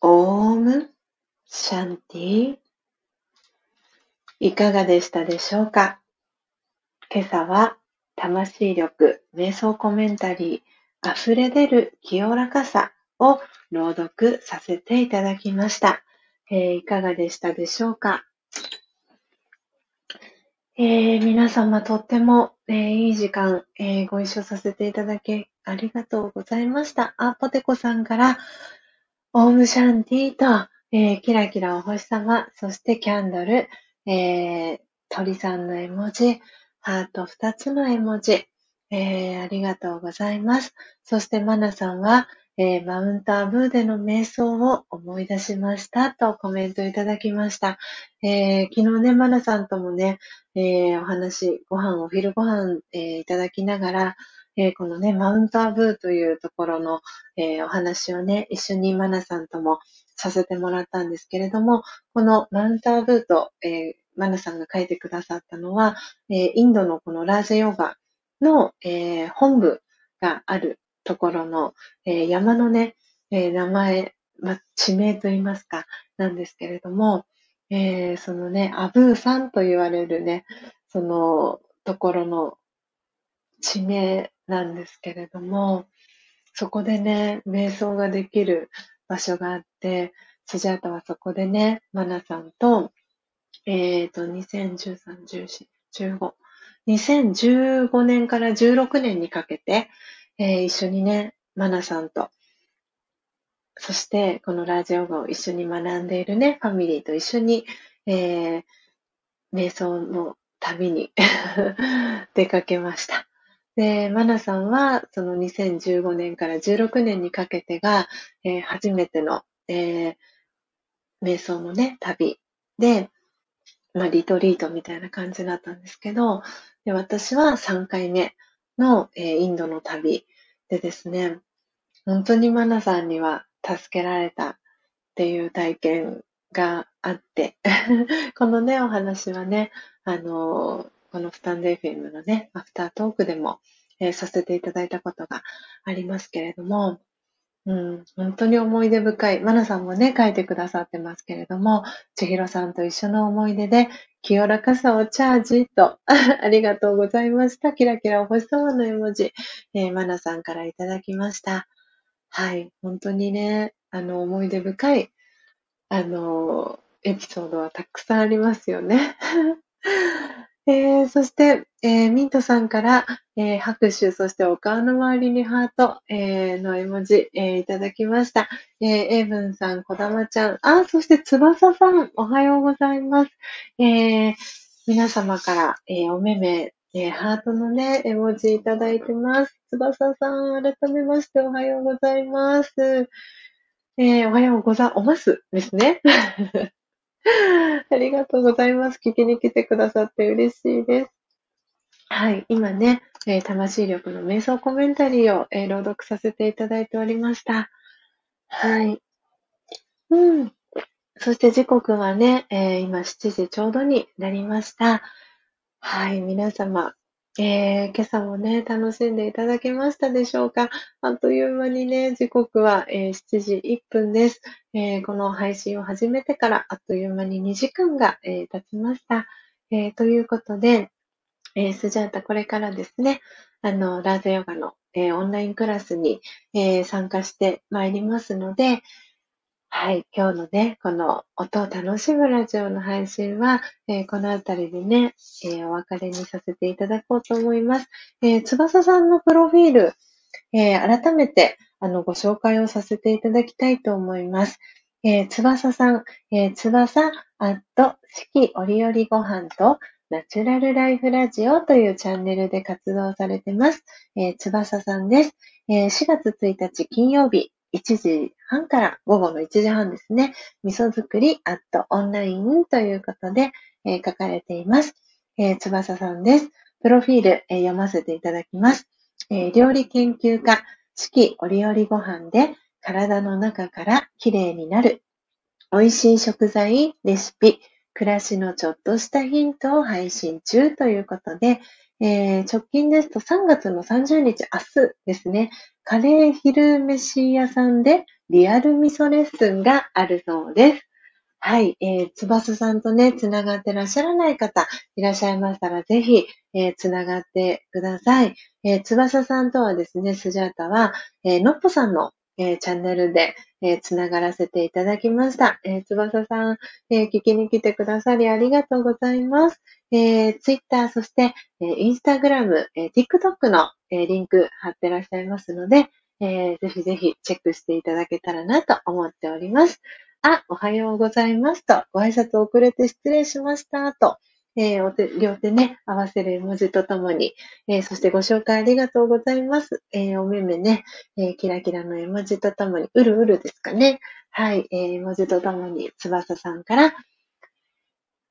オームシャンティいかがでしたでしょうか？今朝は魂力瞑想コメンタリー溢れ出る清らかさを朗読させていただきました。えー、いかがでしたでしょうか？えー、皆様とっても、えー、いい時間、え、ご一緒させていただきありがとうございました。あ、ポテコさんから、オームシャンティと、えキラキラお星様、そしてキャンドル、え鳥さんの絵文字、ハート2つの絵文字、えありがとうございます。そしてマナさんは、えー、マウントアブーでの瞑想を思い出しましたとコメントいただきました。えー、昨日ね、マナさんともね、えー、お話、ご飯、お昼ご飯、えいただきながら、えこのね、マウントアブーというところの、えお話をね、一緒にマナさんともさせてもらったんですけれども、このマウントアブーと、えマナさんが書いてくださったのは、えインドのこのラージェヨガの、え本部があるところの、えー、山のね、えー、名前、ま、地名といいますか、なんですけれども、えー、そのね、アブーさんと言われるね、そのところの地名なんですけれども、そこでね、瞑想ができる場所があって、スジャータはそこでね、マナさんと、えっ、ー、と、2013、14、15、2015年から16年にかけて、えー、一緒にね、マナさんと、そしてこのラジオ語を一緒に学んでいるね、ファミリーと一緒に、えー、瞑想の旅に 出かけました。で、マナさんは、その2015年から16年にかけてが、えー、初めての、えー、瞑想のね、旅で、まあ、リトリートみたいな感じだったんですけど、で私は3回目の、えー、インドの旅でですね、本当にマナさんには助けられたっていう体験があって、このね、お話はね、あの、このスタンデーフィルムのね、アフタートークでも、えー、させていただいたことがありますけれども、本当に思い出深い。マナさんもね、書いてくださってますけれども、千尋さんと一緒の思い出で、清らかさをチャージと、ありがとうございました。キラキラお星様の絵文字、えー、マナさんからいただきました。はい、本当にね、あの、思い出深い、あの、エピソードはたくさんありますよね。えー、そして、えー、ミントさんから、えー、拍手、そしてお顔の周りにハート、え、の絵文字、え、いただきました。えー、エイブンさん、こだまちゃん、あ、そして翼さん、おはようございます。え、皆様から、え、おめめ、え、ハートのね、絵文字いただいてます。翼さん、改めましておはようございます。え、おはようございますですね。ありがとうございます。聞きに来てくださって嬉しいです。はい、今ね、えー、魂力の瞑想コメンタリーを、えー、朗読させていただいておりました。はい。うん。そして時刻はね、えー、今7時ちょうどになりました。はい、皆様、えー、今朝もね、楽しんでいただけましたでしょうか？あっという間にね、時刻は、えー、7時1分です、えー、この配信を始めてからあっという間に2時間が、え経ちました。えということで、えスジャータこれからですね、あの、ラーザヨガの、えオンラインクラスに、え参加してまいりますので、はい。今日のね、この音を楽しむラジオの配信は、えー、このあたりでね、えー、お別れにさせていただこうと思います。えー、翼さんのプロフィール、え改めて、あの、ご紹介をさせていただきたいと思います。え翼さん、え翼アット四季折々ご飯とナチュラルライフラジオというチャンネルで活動されてます。え翼さんです。え4月1日金曜日、1時半から午後の1時半ですね、味噌作りアットオンラインということで、えー、書かれています。えー、翼さんです。プロフィール、えー、読ませていただきます。え、料理研究家、四季折々ご飯で体の中から綺麗になる。美味しい食材、レシピ、暮らしのちょっとしたヒントを配信中ということで、えー、直近ですと3月の30日、明日ですね、カレー昼飯屋さんでリアル味噌レッスンがあるそうです。はい、えー、翼さんとね、つながってらっしゃらない方いらっしゃいましたら、ぜひ、えー、つながってください。えー、翼さんとはですね、スジャータは、えー、のっぽさんの、えー、チャンネルで、えー、つながらせていただきました。えー、翼さん、え、聞きに来てくださりありがとうございます。えー、Twitter、そして、えー、Instagram、えー、TikTok の、え、リンク貼ってらっしゃいますので、え、ぜひぜひチェックしていただけたらなと思っております。あ、おはようございますと、ご挨拶遅れて失礼しましたと、えー、お手、両手ね、合わせる絵文字とともに、えー、そしてご紹介ありがとうございます。えー、お目目ね、え、キラキラの絵文字とともに、うるうるですかね。はい、えー、絵文字とともに、翼さんから、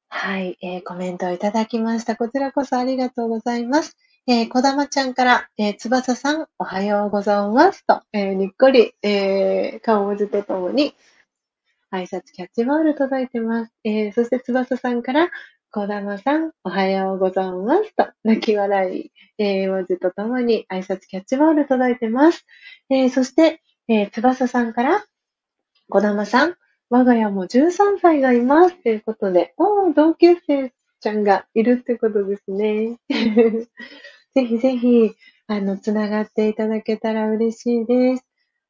はい、え、コメントをいただきました。こちらこそありがとうございます。えー、こだまちゃんから、えー、つばさん、おはようございますと、えー、にっこり、えー、顔文字とともに、挨拶キャッチボール届いてます。えー、そしてつばささんから、こだまさん、おはようございますと、泣き笑い、えー、文字とともに挨拶キャッチボール届いてます。えー、そして、えー、つばさんから、こだまさん、我が家も13歳がいます。ということで、おー、同級生ちゃんがいるってことですね。ぜひぜひ、あの、つながっていただけたら嬉しいです。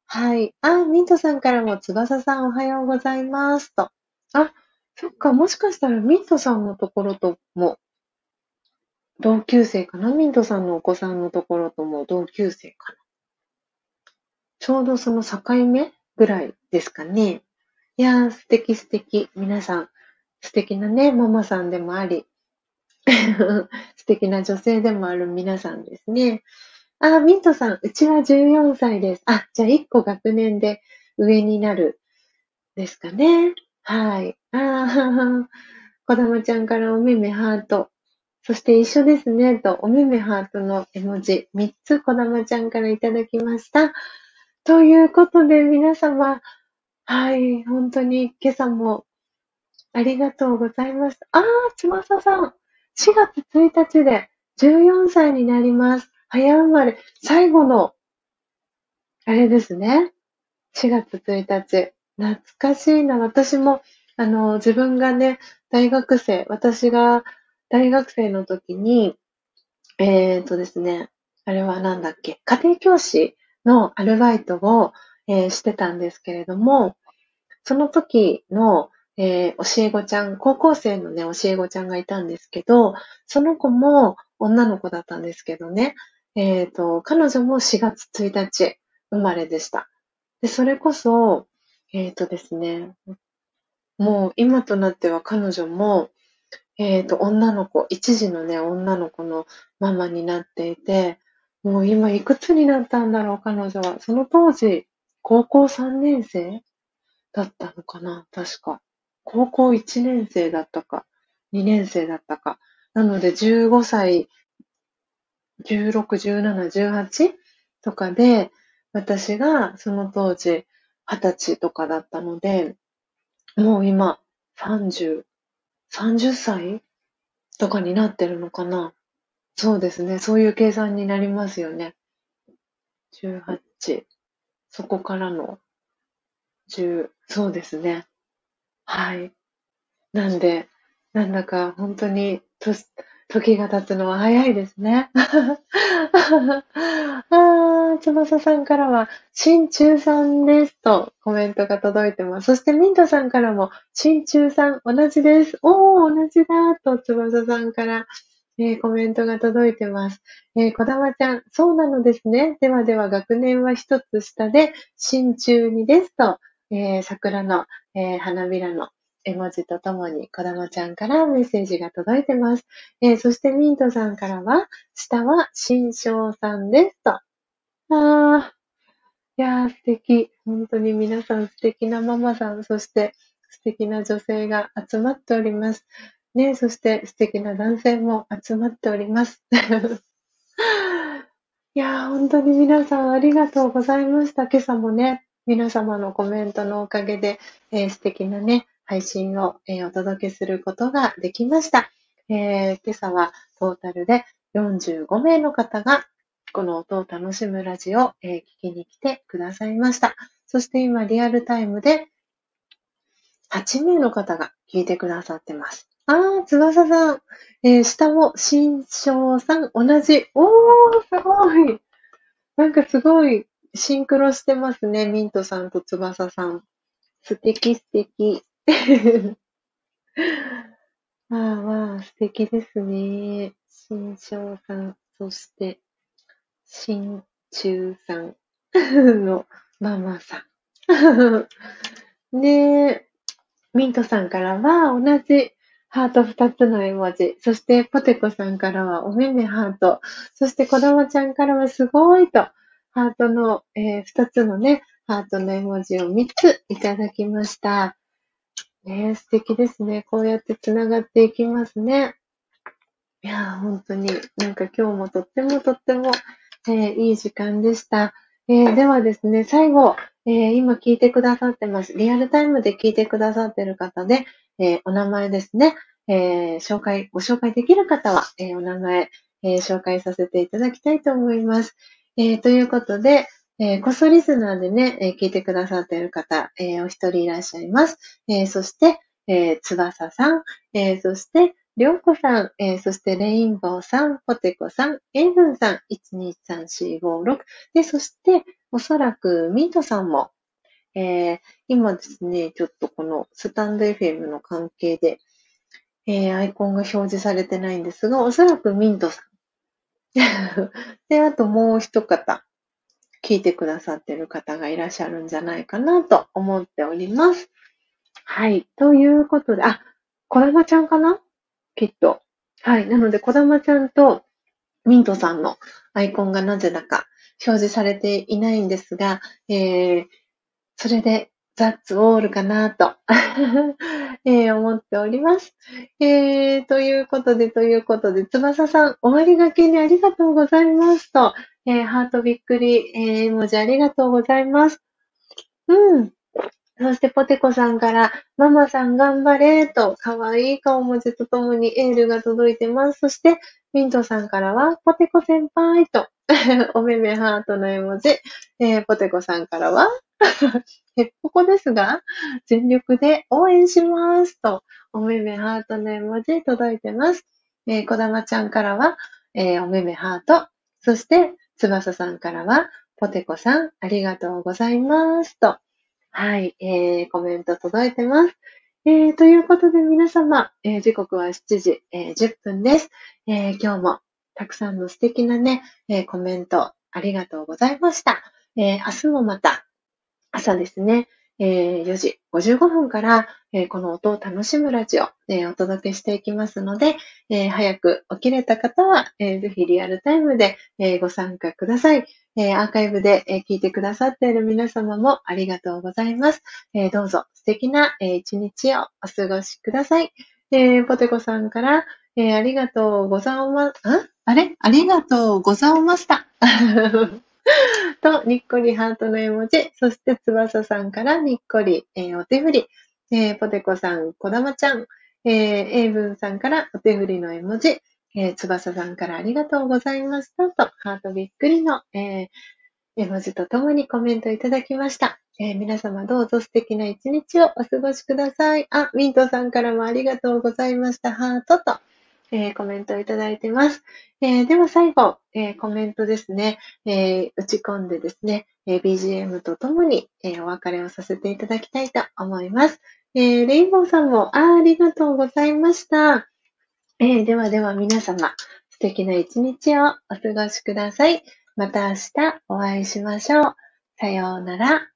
はい。あ、ミントさんからも、翼さんおはようございます。と。あ、そっか、もしかしたらミントさんのところとも、同級生かな？ミントさんのお子さんのところとも同級生かな？ちょうどその境目ぐらいですかね。いやー、素敵素敵。皆さん、素敵なね、ママさんでもあり、素敵な女性でもある皆さんですね。あ、ミントさん、うちは14歳です。あ、じゃあ1個学年で上になるですかね。はい。あー、こだまちゃんからおめめハート。そして一緒ですね、と、おめめハートの絵文字、3つこだまちゃんからいただきました。ということで、皆様、はい、本当に今朝もありがとうございます。あー、つまささん、4月1日で14歳になります。早生まれ、最後の、あれですね。4月1日。懐かしいな。私も、あの、自分がね、大学生、私が大学生の時に、えっ、ー、とですね、あれはなんだっけ、家庭教師のアルバイトを、えー、してたんですけれども、その時の、えー、教え子ちゃん、高校生のね、教え子ちゃんがいたんですけど、その子も女の子だったんですけどね、えっ、ー、と、彼女も4月1日生まれでした。で、それこそ、えっ、ー、とですね、もう今となっては彼女も、えっ、と、女の子、一時のね、女の子のママになっていて、もう今いくつになったんだろう、彼女は。その当時、高校3年生だったのかな確か。高校1年生だったか、2年生だったか。なので15歳、16、17、18とかで、私がその当時20歳とかだったので、もう今、30、30歳とかになってるのかな？そうですね。そういう計算になりますよね。18、そこからの10、そうですね。はい。なんで、なんだか本当にと時が経つのは早いですね。翼さんからは、新中さんですとコメントが届いてます。そしてミントさんからも、新中さん同じです。おー、同じだと翼さんから、えー、コメントが届いてます。えー、こだまちゃん、そうなのですね。ではでは学年は一つ下で、新中2ですと、えー、桜の、えー、花びらの絵文字とともに、こだまちゃんからメッセージが届いてます。えー、そしてミントさんからは、下は新章さんですと。あー、いやー素敵。本当に皆さん素敵なママさん、そして素敵な女性が集まっております。ね、そして素敵な男性も集まっております。いやー、本当に皆さんありがとうございました。今朝もね、皆様のコメントのおかげで、えー、素敵なね、配信を、えー、お届けすることができました。えー、今朝はトータルで45名の方がこの音を楽しむラジオを、え、聞きに来てくださいました。そして今リアルタイムで8名の方が聞いてくださってます。あー、翼さん。えー、下も、新章さん、同じ。おー、すごい。なんかすごい、シンクロしてますね。ミントさんと翼さん。素敵素敵。ま あまあ、素敵ですね。新章さん、そして、新中さん のママさん。ねミントさんからは同じハート二つの絵文字。そして、ポテコさんからは、おめめハート。そして、こだまちゃんからは、すごいと、ハートの、えー、二つのね、ハートの絵文字を三ついただきました。ね素敵ですね。こうやって繋がっていきますね。いやー、本当に、なんか今日もとってもとっても、えー、いい時間でした。えー、ではですね、最後、えー、今聞いてくださってます。リアルタイムで聞いてくださってる方で、えー、お名前ですね、えー、紹介、ご紹介できる方は、えお名前、え紹介させていただきたいと思います。えということで、えこそリスナーでね、え聞いてくださっている方、えお一人いらっしゃいます。えそして、え翼さん、えそして、りょうこさん、えー、そしてレインボーさん、ポテコさん、エイブンさん、123456。で、そして、おそらくミートさんも、えー、今ですね、ちょっとこのスタンド FM の関係で、えー、アイコンが表示されてないんですが、おそらくミントさん。で、あともう一方、聞いてくださってる方がいらっしゃるんじゃないかなと思っております。はい。ということで、あ、こだまちゃんかな？きっと。はい。なので、こだまちゃんとミントさんのアイコンがなぜだか表示されていないんですが、えー、それで、ザッツオールかなと えー、思っております。えー、ということで、ということで、翼さん、終わりがけにありがとうございますと、えー、ハートびっくり、えー、文字ありがとうございます。うん。そしてポテコさんから、ママさん頑張れと、かわいい顔文字とともにエールが届いてます。そして、ミントさんからは、ポテコ先輩と、おめめハートの絵文字。えー、ポテコさんからは、へっぽこですが、全力で応援しますと、おめめハートの絵文字届いてます。えー、こだまちゃんからは、えー、おめめハート。そして、つばささんからは、ポテコさん、ありがとうございますと、はい、えー、コメント届いてます。えー、ということで皆様、えー、時刻は7時、えー、10分です。えー、今日もたくさんの素敵なね、えー、コメントありがとうございました。えー、明日もまた朝ですね、えー、4時55分から、この音を楽しむラジオ、えー、お届けしていきますので、早く起きれた方は、ぜひリアルタイムで、ご参加ください。アーカイブで、え聞いてくださっている皆様もありがとうございます。どうぞ素敵な、一日をお過ごしください。ポテコさんから、ありがとうございま、んあれ？ありがとうございました。と、にっこりハートの絵文字、そして翼さんからにっこり、えー、お手振り、えー、ポテコさん、こだまちゃん、えー、エイブンさんからお手振りの絵文字、えー、つばささんからありがとうございましたと、ハートびっくりの、えー、絵文字とともにコメントいただきました。えー、皆様どうぞ素敵な一日をお過ごしください。あ、ミントさんからもありがとうございました。ハートと、えー、コメントをいただいてます。えー、では最後、えー、コメントですね、え打ち込んでですね、え BGM とともに、えお別れをさせていただきたいと思います。えレインボーさんもあありがとうございました。えではでは皆様、素敵な一日をお過ごしください。また明日お会いしましょう。さようなら。